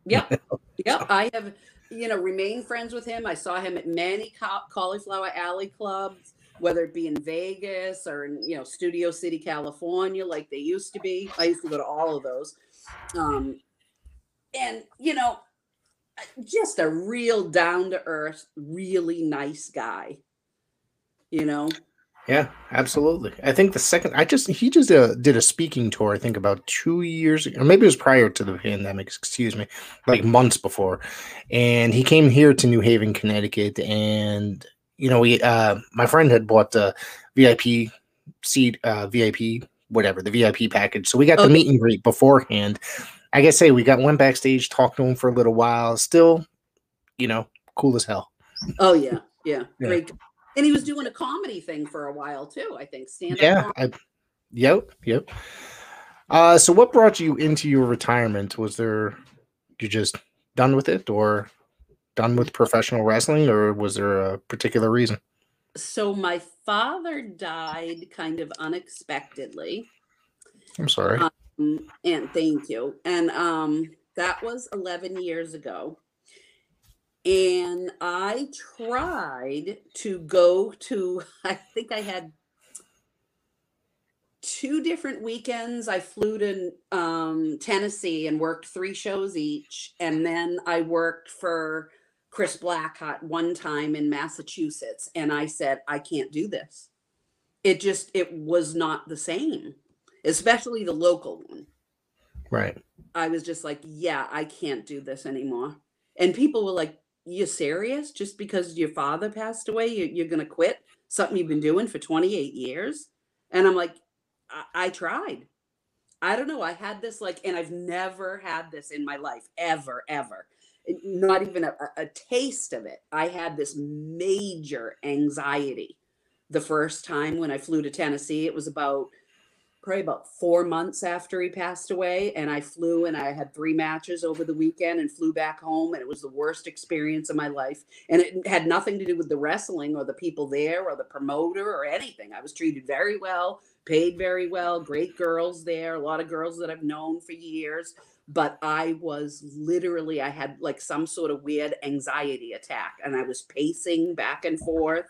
Yep. [laughs] yep. I have, you know, remain friends with him. I saw him at many Cauliflower Alley clubs, whether it be in Vegas or in, you know, Studio City, California, like they used to be. I used to go to all of those. Um, and, you know, just a real down to earth, really nice guy. You know? Yeah, absolutely. I think the second I just he just uh, did a speaking tour. I think about two years, or maybe it was prior to the pandemic. Excuse me, like months before, and he came here to New Haven, Connecticut, and you know, we uh, my friend had bought the VIP seat, uh, VIP whatever the VIP package, so we got okay. the meet and greet beforehand. I guess say we got went backstage, talked to him for a little while. Still, you know, cool as hell. Oh yeah, yeah, yeah. great and he was doing a comedy thing for a while too. I think stand up. Yeah. I, yep. Yep. Uh, so what brought you into your retirement? Was there you just done with it, or done with professional wrestling, or was there a particular reason? So my father died kind of unexpectedly. I'm sorry. Um, and thank you. And um, that was 11 years ago and I tried to go to, [laughs] I think I had two different weekends. I flew to um, Tennessee and worked three shows each. And then I worked for Chris Blackheart one time in Massachusetts. And I said, I can't do this. It just, it was not the same, especially the local one. Right. I was just like, yeah, I can't do this anymore. And people were like, you serious? Just because your father passed away, you, you're going to quit something you've been doing for 28 years? And I'm like, I, I tried. I don't know. I had this like, and I've never had this in my life, ever, ever. Not even a, a taste of it. I had this major anxiety the first time when I flew to Tennessee. It was about probably about four months after he passed away. And I flew and I had three matches over the weekend and flew back home. And it was the worst experience of my life. And it had nothing to do with the wrestling or the people there or the promoter or anything. I was treated very well, paid very well, great girls there, a lot of girls that I've known for years. But I was literally, I had like some sort of weird anxiety attack and I was pacing back and forth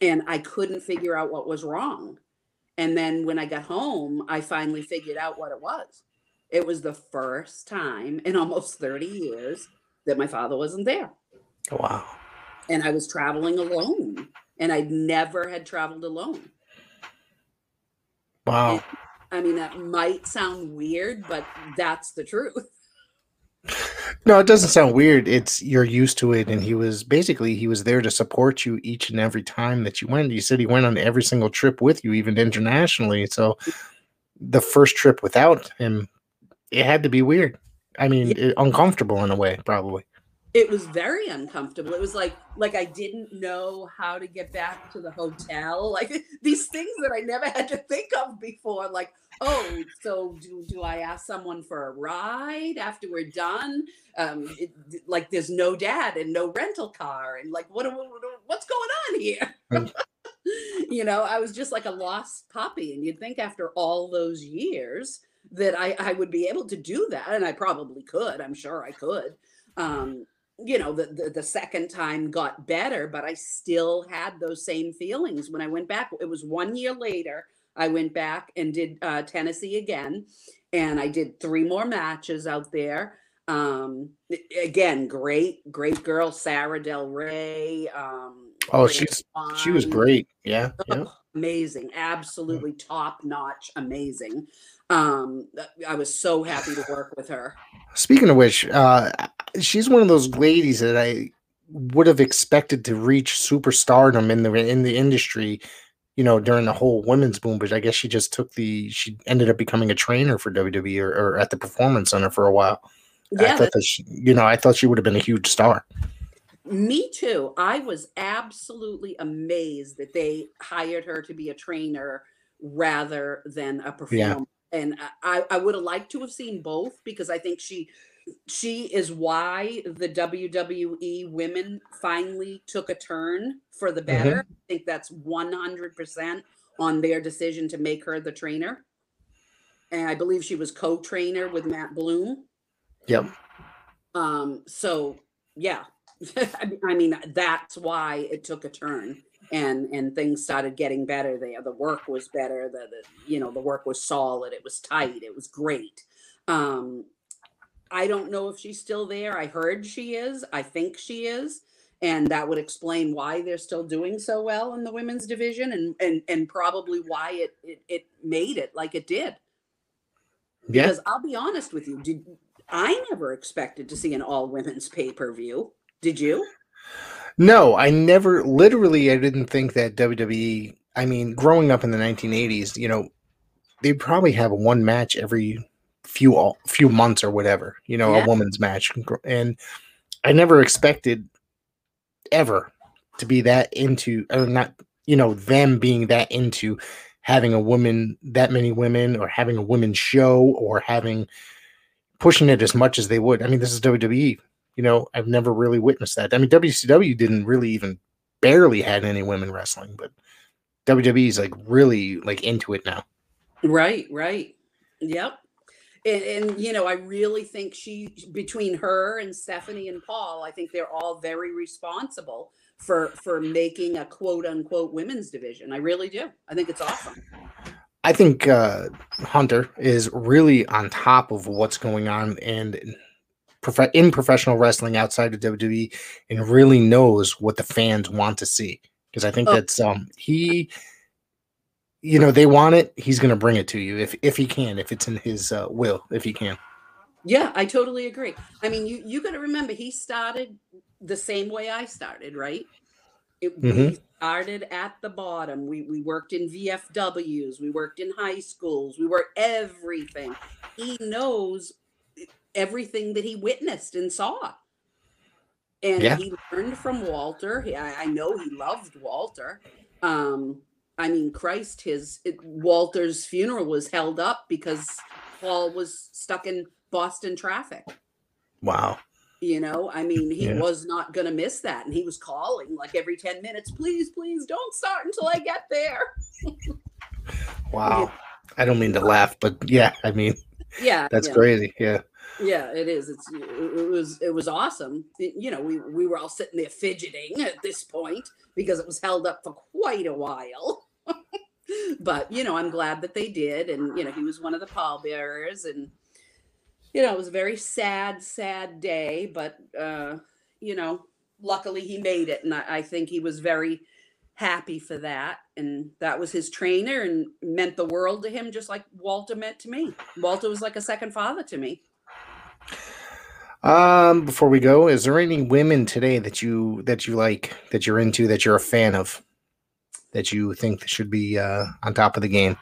and I couldn't figure out what was wrong and then when I got home, I finally figured out what it was. It was the first time in [laughs] almost 30 years that my father wasn't there. Wow. And I was traveling alone, and I never had traveled alone. Wow. And, I mean, that might sound weird, but that's the truth. [laughs] No, it doesn't sound weird. It's you're used to it, and he was basically he was there to support you each and every time that you went. You said he went on every single trip with you, even internationally. So the first trip without him, it had to be weird. I mean, yeah. it, uncomfortable in a way, probably it was very uncomfortable. It was like like i didn't know how to get back to the hotel. [laughs] Like these things that i never had to think of before like oh so do, do i ask someone for a ride after we're done? Um it, like there's no dad and no rental car and like what, what what's going on here? [laughs] You know i was just like a lost puppy and you'd think after all those years that i i would be able to do that and i probably could. I'm sure i could. Um you know the, the, the second time got better but i still had those same feelings when i went back. It was one year later i went back and did uh, tennessee again and i did three more matches out there. Um again great great girl sarah del rey um oh she's fun. she was great yeah, yeah. Amazing absolutely yeah. top notch amazing um i was so happy to work with her speaking of which uh she's one of those ladies that I would have expected to reach superstardom in the in the industry, you know, during the whole women's boom. But I guess she just took the she ended up becoming a trainer for WWE or, or at the Performance Center for a while. Yeah, I thought that she, you know, I thought she would have been a huge star. Me too. I was absolutely amazed that they hired her to be a trainer rather than a performer. Yeah. and I, I would have liked to have seen both because I think she she is why the WWE women finally took a turn for the better. I think that's 100% on their decision to make her the trainer. And I believe she was co-trainer with Matt Bloom. Yep. Um, so yeah, [laughs] I mean that's why it took a turn and and things started getting better there. The work was better. The, the you know the work was solid. It was tight. It was great. Um, I don't know if she's still there. I heard she is. I think she is. And that would explain why they're still doing so well in the women's division and and and probably why it it, it made it like it did. Yeah. Because I'll be honest with you, did I never expected to see an all women's pay-per-view. Did you? No, I never literally I didn't think that WWE I mean, growing up in the 1980s, you know, they'd probably have one match every few few months or whatever, you know, Yeah. a woman's match. And I never expected ever to be that into or not, you know, them being that into having a woman that many women or having a women's show or having pushing it as much as they would. I mean, this is WWE. You know, I've never really witnessed that. I mean, WCW didn't really even barely had any women wrestling, but WWE is like really like into it now. Right, right. Yep. And, and you know, I really think she between her and Stephanie and Paul, I think they're all very responsible for for making a quote unquote women's division. I really do. I think it's awesome. I think uh, Hunter is really on top of what's going on and prof- in professional wrestling outside of WWE and really knows what the fans want to see. Because I think Oh. that's um he you know, they want it, he's gonna bring it to you if if he can, if it's in his uh, will, if he can. Yeah, I totally agree. I mean, you you got to remember he started the same way I started, right? It, We Mhm. started at the bottom. We we worked in VFWs, we worked in high schools, we were everything. He knows everything that he witnessed and saw. And Yeah. he learned from Walter. He, I, I know he loved Walter. Um, I mean, Christ, his it, Walter's funeral was held up because Paul was stuck in Boston traffic. Wow. You know, I mean, he Yeah. was not going to miss that. And he was calling like every 10 minutes, please, please don't start until I get there. [laughs] Wow. I don't mean to laugh, but yeah, I mean Yeah. that's yeah. crazy. Yeah. Yeah, it is. It's it was it was awesome. You know, we we were all sitting there fidgeting at this point because it was held up for quite a while. [laughs] but you know, I'm glad that they did, and you know, he was one of the pallbearers, and you know, it was a very sad, sad day. But uh, you know, luckily he made it, and I, I think he was very happy for that and that was his trainer and meant the world to him just like walter meant to me walter was like a second father to me Um, before we go, is there any women today that you that you like that you're into that you're a fan of that you think should be uh, on top of the game?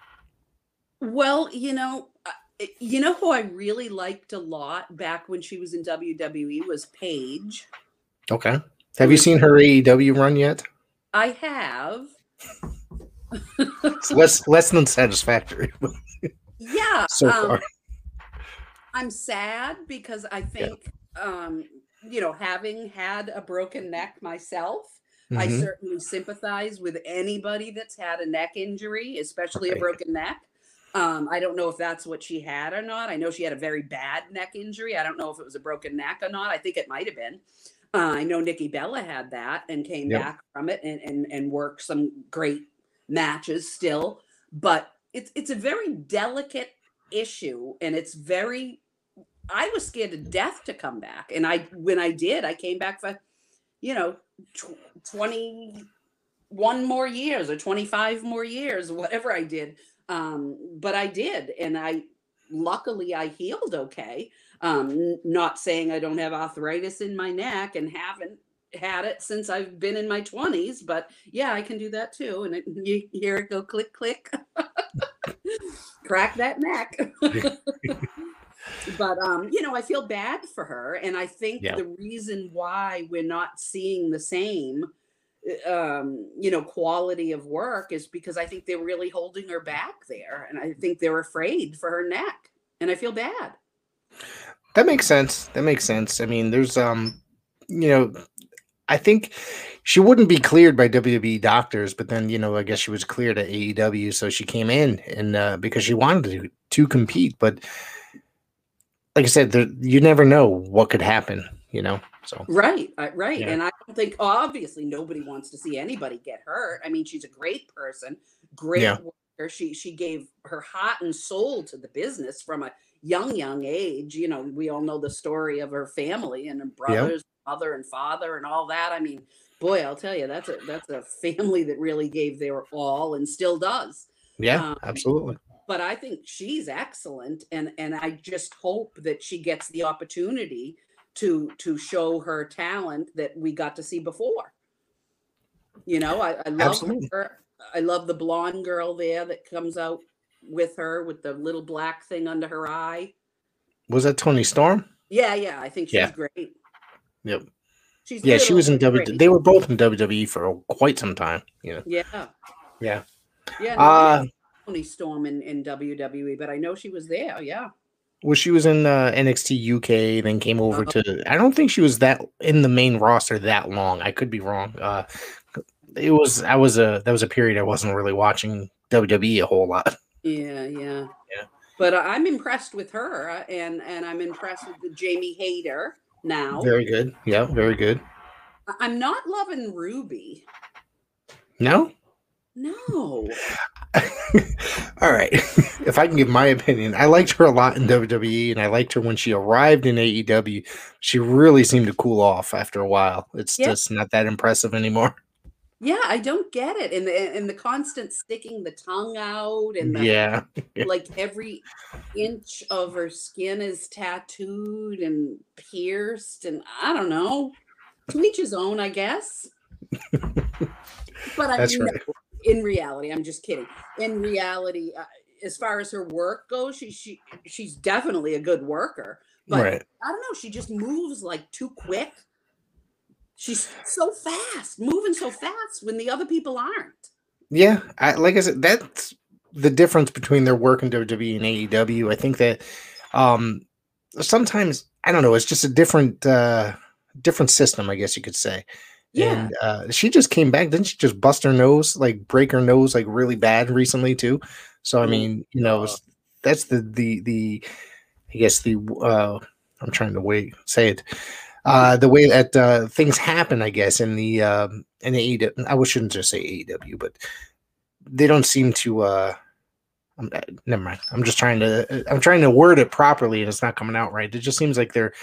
Well, you know, uh, you know who I really liked a lot back when she was in WWE was Paige. Okay. Have you seen her AEW run yet? I have. It's less less than satisfactory [laughs] Yeah. so um, far. I'm sad because I think um, you know, having had a broken neck myself, I Mhm. certainly sympathize with anybody that's had a neck injury, especially a broken neck. Um, I don't know if that's what she had or not. I know she had a very bad neck injury. I don't know if it was a broken neck or not. I think it might have been. Uh, I know Nikki Bella had that and came Yep. back from it and, and and worked some great matches still. But it's it's a very delicate issue and it's very I was scared to death to come back. And I when I did, I came back for, you know, tw- 21 more years or 25 more years, whatever I did. Um, but I did. And I luckily I healed okay. Um, not saying I don't have arthritis in my neck and haven't had it since I've been in my 20s, but yeah, I can do that too. And it, [laughs] you hear it go click, click, [laughs] crack that neck. [laughs] but um, you know, I feel bad for her, and I think Yeah. the reason why we're not seeing the same um, you know, quality of work is because I think they're really holding her back there. And I think they're afraid for her neck. And I feel bad. That makes sense. That makes sense. I mean, there's um, you know, I think she wouldn't be cleared by WWE doctors, but then you know, I guess she was cleared at AEW, so she came in and uh, because she wanted to to compete. But like I said, there, you never know what could happen. You know, so right, right, Yeah. and I don't think obviously nobody wants to see anybody get hurt. I mean, she's a great person, great Yeah. worker. She she gave her heart and soul to the business from a young young age. You know, we all know the story of her family and her brothers, mother and father, and all that. I mean, boy, I'll tell you, that's a that's a family that really gave their all and still does. yeah, Um, absolutely. But I think she's excellent, and and I just hope that she gets the opportunity to to show her talent that we got to see before. You know, I, I love Absolutely. her. I love the blonde girl there that comes out with her with the little black thing under her eye. Was that Toni Storm? Yeah, yeah, I think she's Yeah. great. Yep. She's Yeah, she was in but W. They were both in WWE for quite some time. Know. Yeah, Yeah. yeah. No, Uh, I didn't see Toni Storm in, in WWE, but I know she was there. Yeah. Well, she was in uh, NXT UK, then came over Uh-huh. to. I don't think she was that in the main roster that long. I could be wrong. Uh, it was. I was a. That was a period I wasn't really watching WWE a whole lot. [laughs] Yeah, yeah, Yeah. But I- I'm impressed with her, uh, and and I'm impressed with the Jamie Hayter now. Very good. Yeah, very good. I'm not loving Ruby. No. No. [laughs] All right. [laughs] if I can give my opinion, I liked her a lot in WWE, and I liked her when she arrived in AEW. She really seemed to cool off after a while. It's Yeah. just not that impressive anymore. [laughs] Yeah, I don't get it, and the and the constant sticking the tongue out, and the, Yeah. like every inch of her skin is tattooed and pierced, and I don't know. To each his own, I guess. but I That's right. In reality, I'm just kidding. In reality, uh, as far as her work goes, she she she's definitely a good worker. But right. I don't know, she just moves like too quick. She's so fast, moving so fast when the other people aren't. Yeah, I, like I said, that's the difference between their work in WWE and AEW. I think that um, sometimes I don't know. It's just a different uh, different system, I guess you could say. Yeah. And uh, she just came back. Didn't she just bust her nose, like break her nose, like really bad recently too? So I Oh, mean, you know, that's the the the I guess the uh, I'm trying to wait say it. Uh, the way that uh, things happen, I guess, in the um, in AEW. I shouldn't just say AEW, but they don't seem to. Uh, I'm, uh, never mind. I'm just trying to. I'm trying to word it properly, and it's not coming out right. It just seems like they're.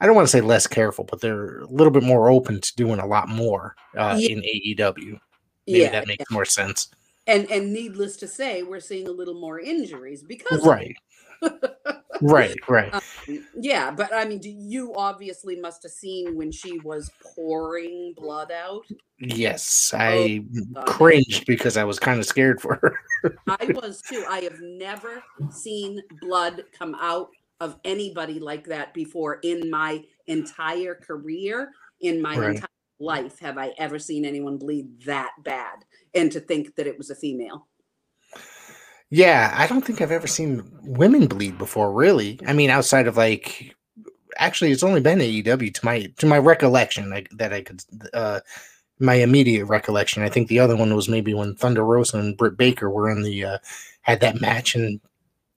I don't want to say less careful, but they're a little bit more open to doing a lot more uh, Yeah. in AEW. Maybe yeah. that makes more sense. And and needless to say, we're seeing a little more injuries because Right. right. Right. it. [laughs] Yeah, but I mean, you obviously must have seen when she was pouring blood out. Yes, I God. cringed because I was kind of scared for her. I was too. I have never seen blood come out of anybody like that before in my entire career. In my Right. entire life, have I ever seen anyone bleed that bad? And to think that it was a female. Yeah, I don't think I've ever seen women bleed before. Really, I mean, outside of like, actually, it's only been AEW to my to my recollection like, that I could, uh, my immediate recollection. I think the other one was maybe when Thunder Rosa and Britt Baker were in the uh, had that match, and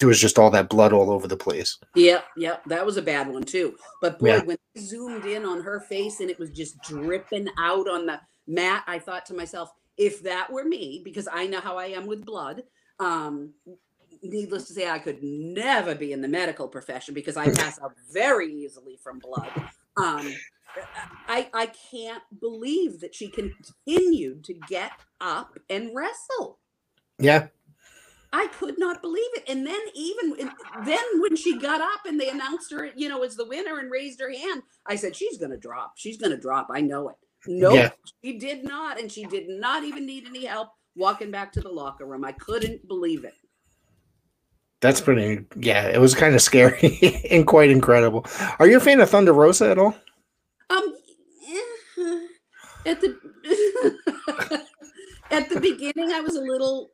there was just all that blood all over the place. Yep, yep, that was a bad one too. But boy, Yeah. when I zoomed in on her face and it was just dripping out on the mat, I thought to myself, if that were me, because I know how I am with blood, um, needless to say, I could never be in the medical profession because I [laughs] pass out very easily from blood. Um, I I can't believe that she continued to get up and wrestle. Yeah, I could not believe it. And then even then when she got up and they announced her, you know, as the winner and raised her hand, I said, she's going to drop. She's going to drop. I know it. Nope, Yeah. she did not. And she did not even need any help walking back to the locker room. I couldn't believe it. that's pretty. Yeah, it was kind of scary [laughs] and quite incredible. Are you a fan of Thunder Rosa at all? Um, at the [laughs] at the beginning, I was a little.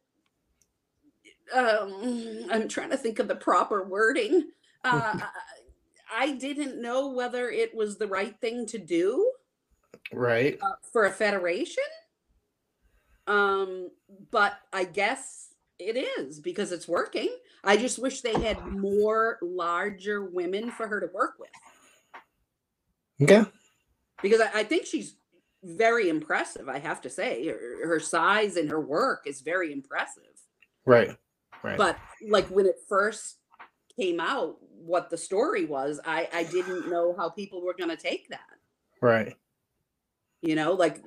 Um, I'm trying to think of the proper wording. Uh, [laughs] I didn't know whether it was the right thing to do Right. uh, for a federation. Um, but I guess it is because it's working. I just wish they had more larger women for her to work with Okay. because I, I think she's very impressive. I have to say, her, her size and her work is very impressive. Right. Right. But like when it first came out, what the story was, I I didn't know how people were going to take that. right. you know like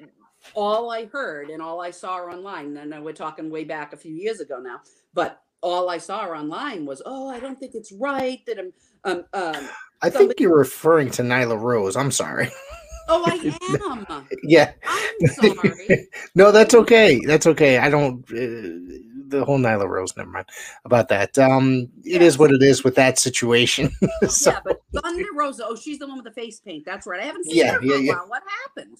all i heard and all i saw online and we're talking way back a few years ago now but all i saw online was oh i don't think it's right that i'm um, um I think you're referring to Nyla Rose. I'm sorry. oh i [laughs] am [laughs] yeah. i'm sorry [laughs] no, that's okay. That's okay. I don't. Uh, the whole Nyla Rose. Never mind about that. Um, it is what it is with that situation. [laughs] so, yeah but thunder rosa oh she's the one with the face paint that's right i haven't seen Yeah, her yeah, yeah. while what happened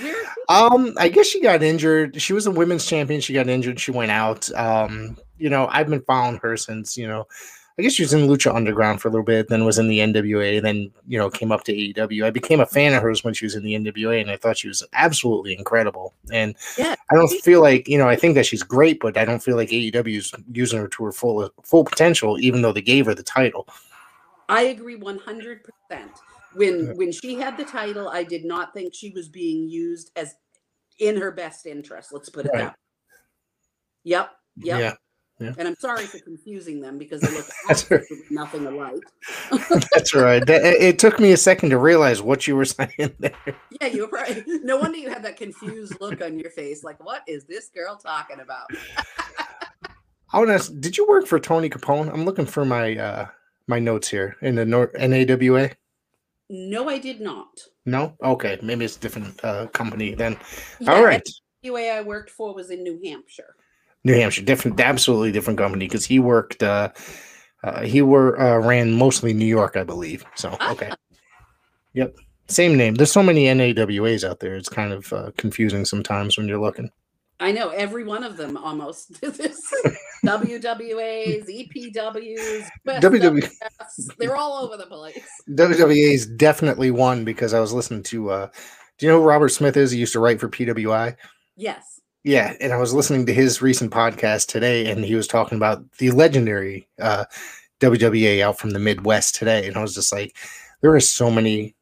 where is she? um, I guess she got injured. She was a women's champion. She got injured. She went out. Um, you know, I've been following her since you know. I guess she was in Lucha Underground for a little bit, then was in the NWA, then you know came up to AEW. I became a fan of hers when she was in the NWA, and I thought she was absolutely incredible. And Yeah. I don't feel like you know I think that she's great, but I don't feel like AEW is using her to her full full potential, even though they gave her the title. i agree 100% when when she had the title i did not think she was being used as in her best interest let's put it Right. that way. yep yep Yeah, And I'm sorry for confusing them because they look [laughs] all right. absolutely nothing alike. [laughs] that's right. That- It took me a second to realize what you were [laughs] saying there. Yeah, you were probably no wonder you had that confused look on your face. Like, what is this girl talking about? I want to ask, did you work for Tony Capone? I'm looking for my uh my notes here in the Nor- NAWA. No, I did not. No? Okay, maybe it's a different uh, company then. Yeah, All right. The way I worked for was in New Hampshire. New Hampshire, different absolutely different company because he worked uh, uh he were uh, ran mostly New York, I believe. So, [laughs] okay. Yep. Same name. There's so many NAWAs out there. It's kind of uh, confusing sometimes when you're looking. I know every one of them almost. WWAs, EPWs, WW they're all over the place. WWA is definitely one because I was listening to uh do you know who Robert Smith is? He used to write for PWI. Yes. Yeah, and I was listening to his recent podcast today, and he was talking about the legendary uh, WWA out from the Midwest today, and I was just like, there are so many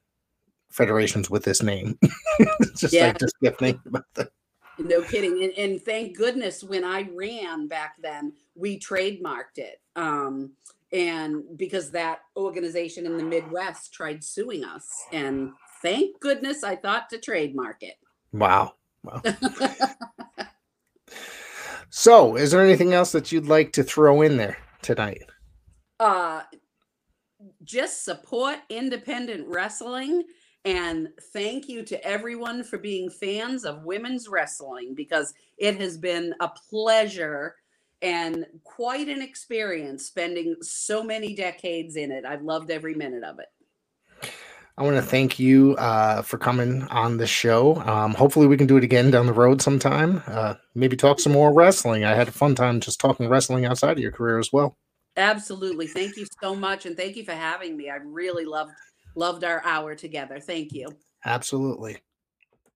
federations with this name. [laughs] Just Yeah. like just kept thinking about that. No kidding. And, and thank goodness when I ran back then, we trademarked it. Um, and because that organization in the Midwest tried suing us. And thank goodness I thought to trademark it. Wow, wow. so, is there anything else that you'd like to throw in there tonight? uh, just support independent wrestling. And thank you to everyone for being fans of women's wrestling because it has been a pleasure and quite an experience spending so many decades in it. I've loved every minute of it. I want to thank you uh, for coming on the show. Um, hopefully, we can do it again down the road sometime. Uh, maybe talk some more wrestling. I had a fun time just talking wrestling outside of your career as well. Absolutely. Thank you so much. And thank you for having me. I really loved loved our hour together. Thank you. Absolutely.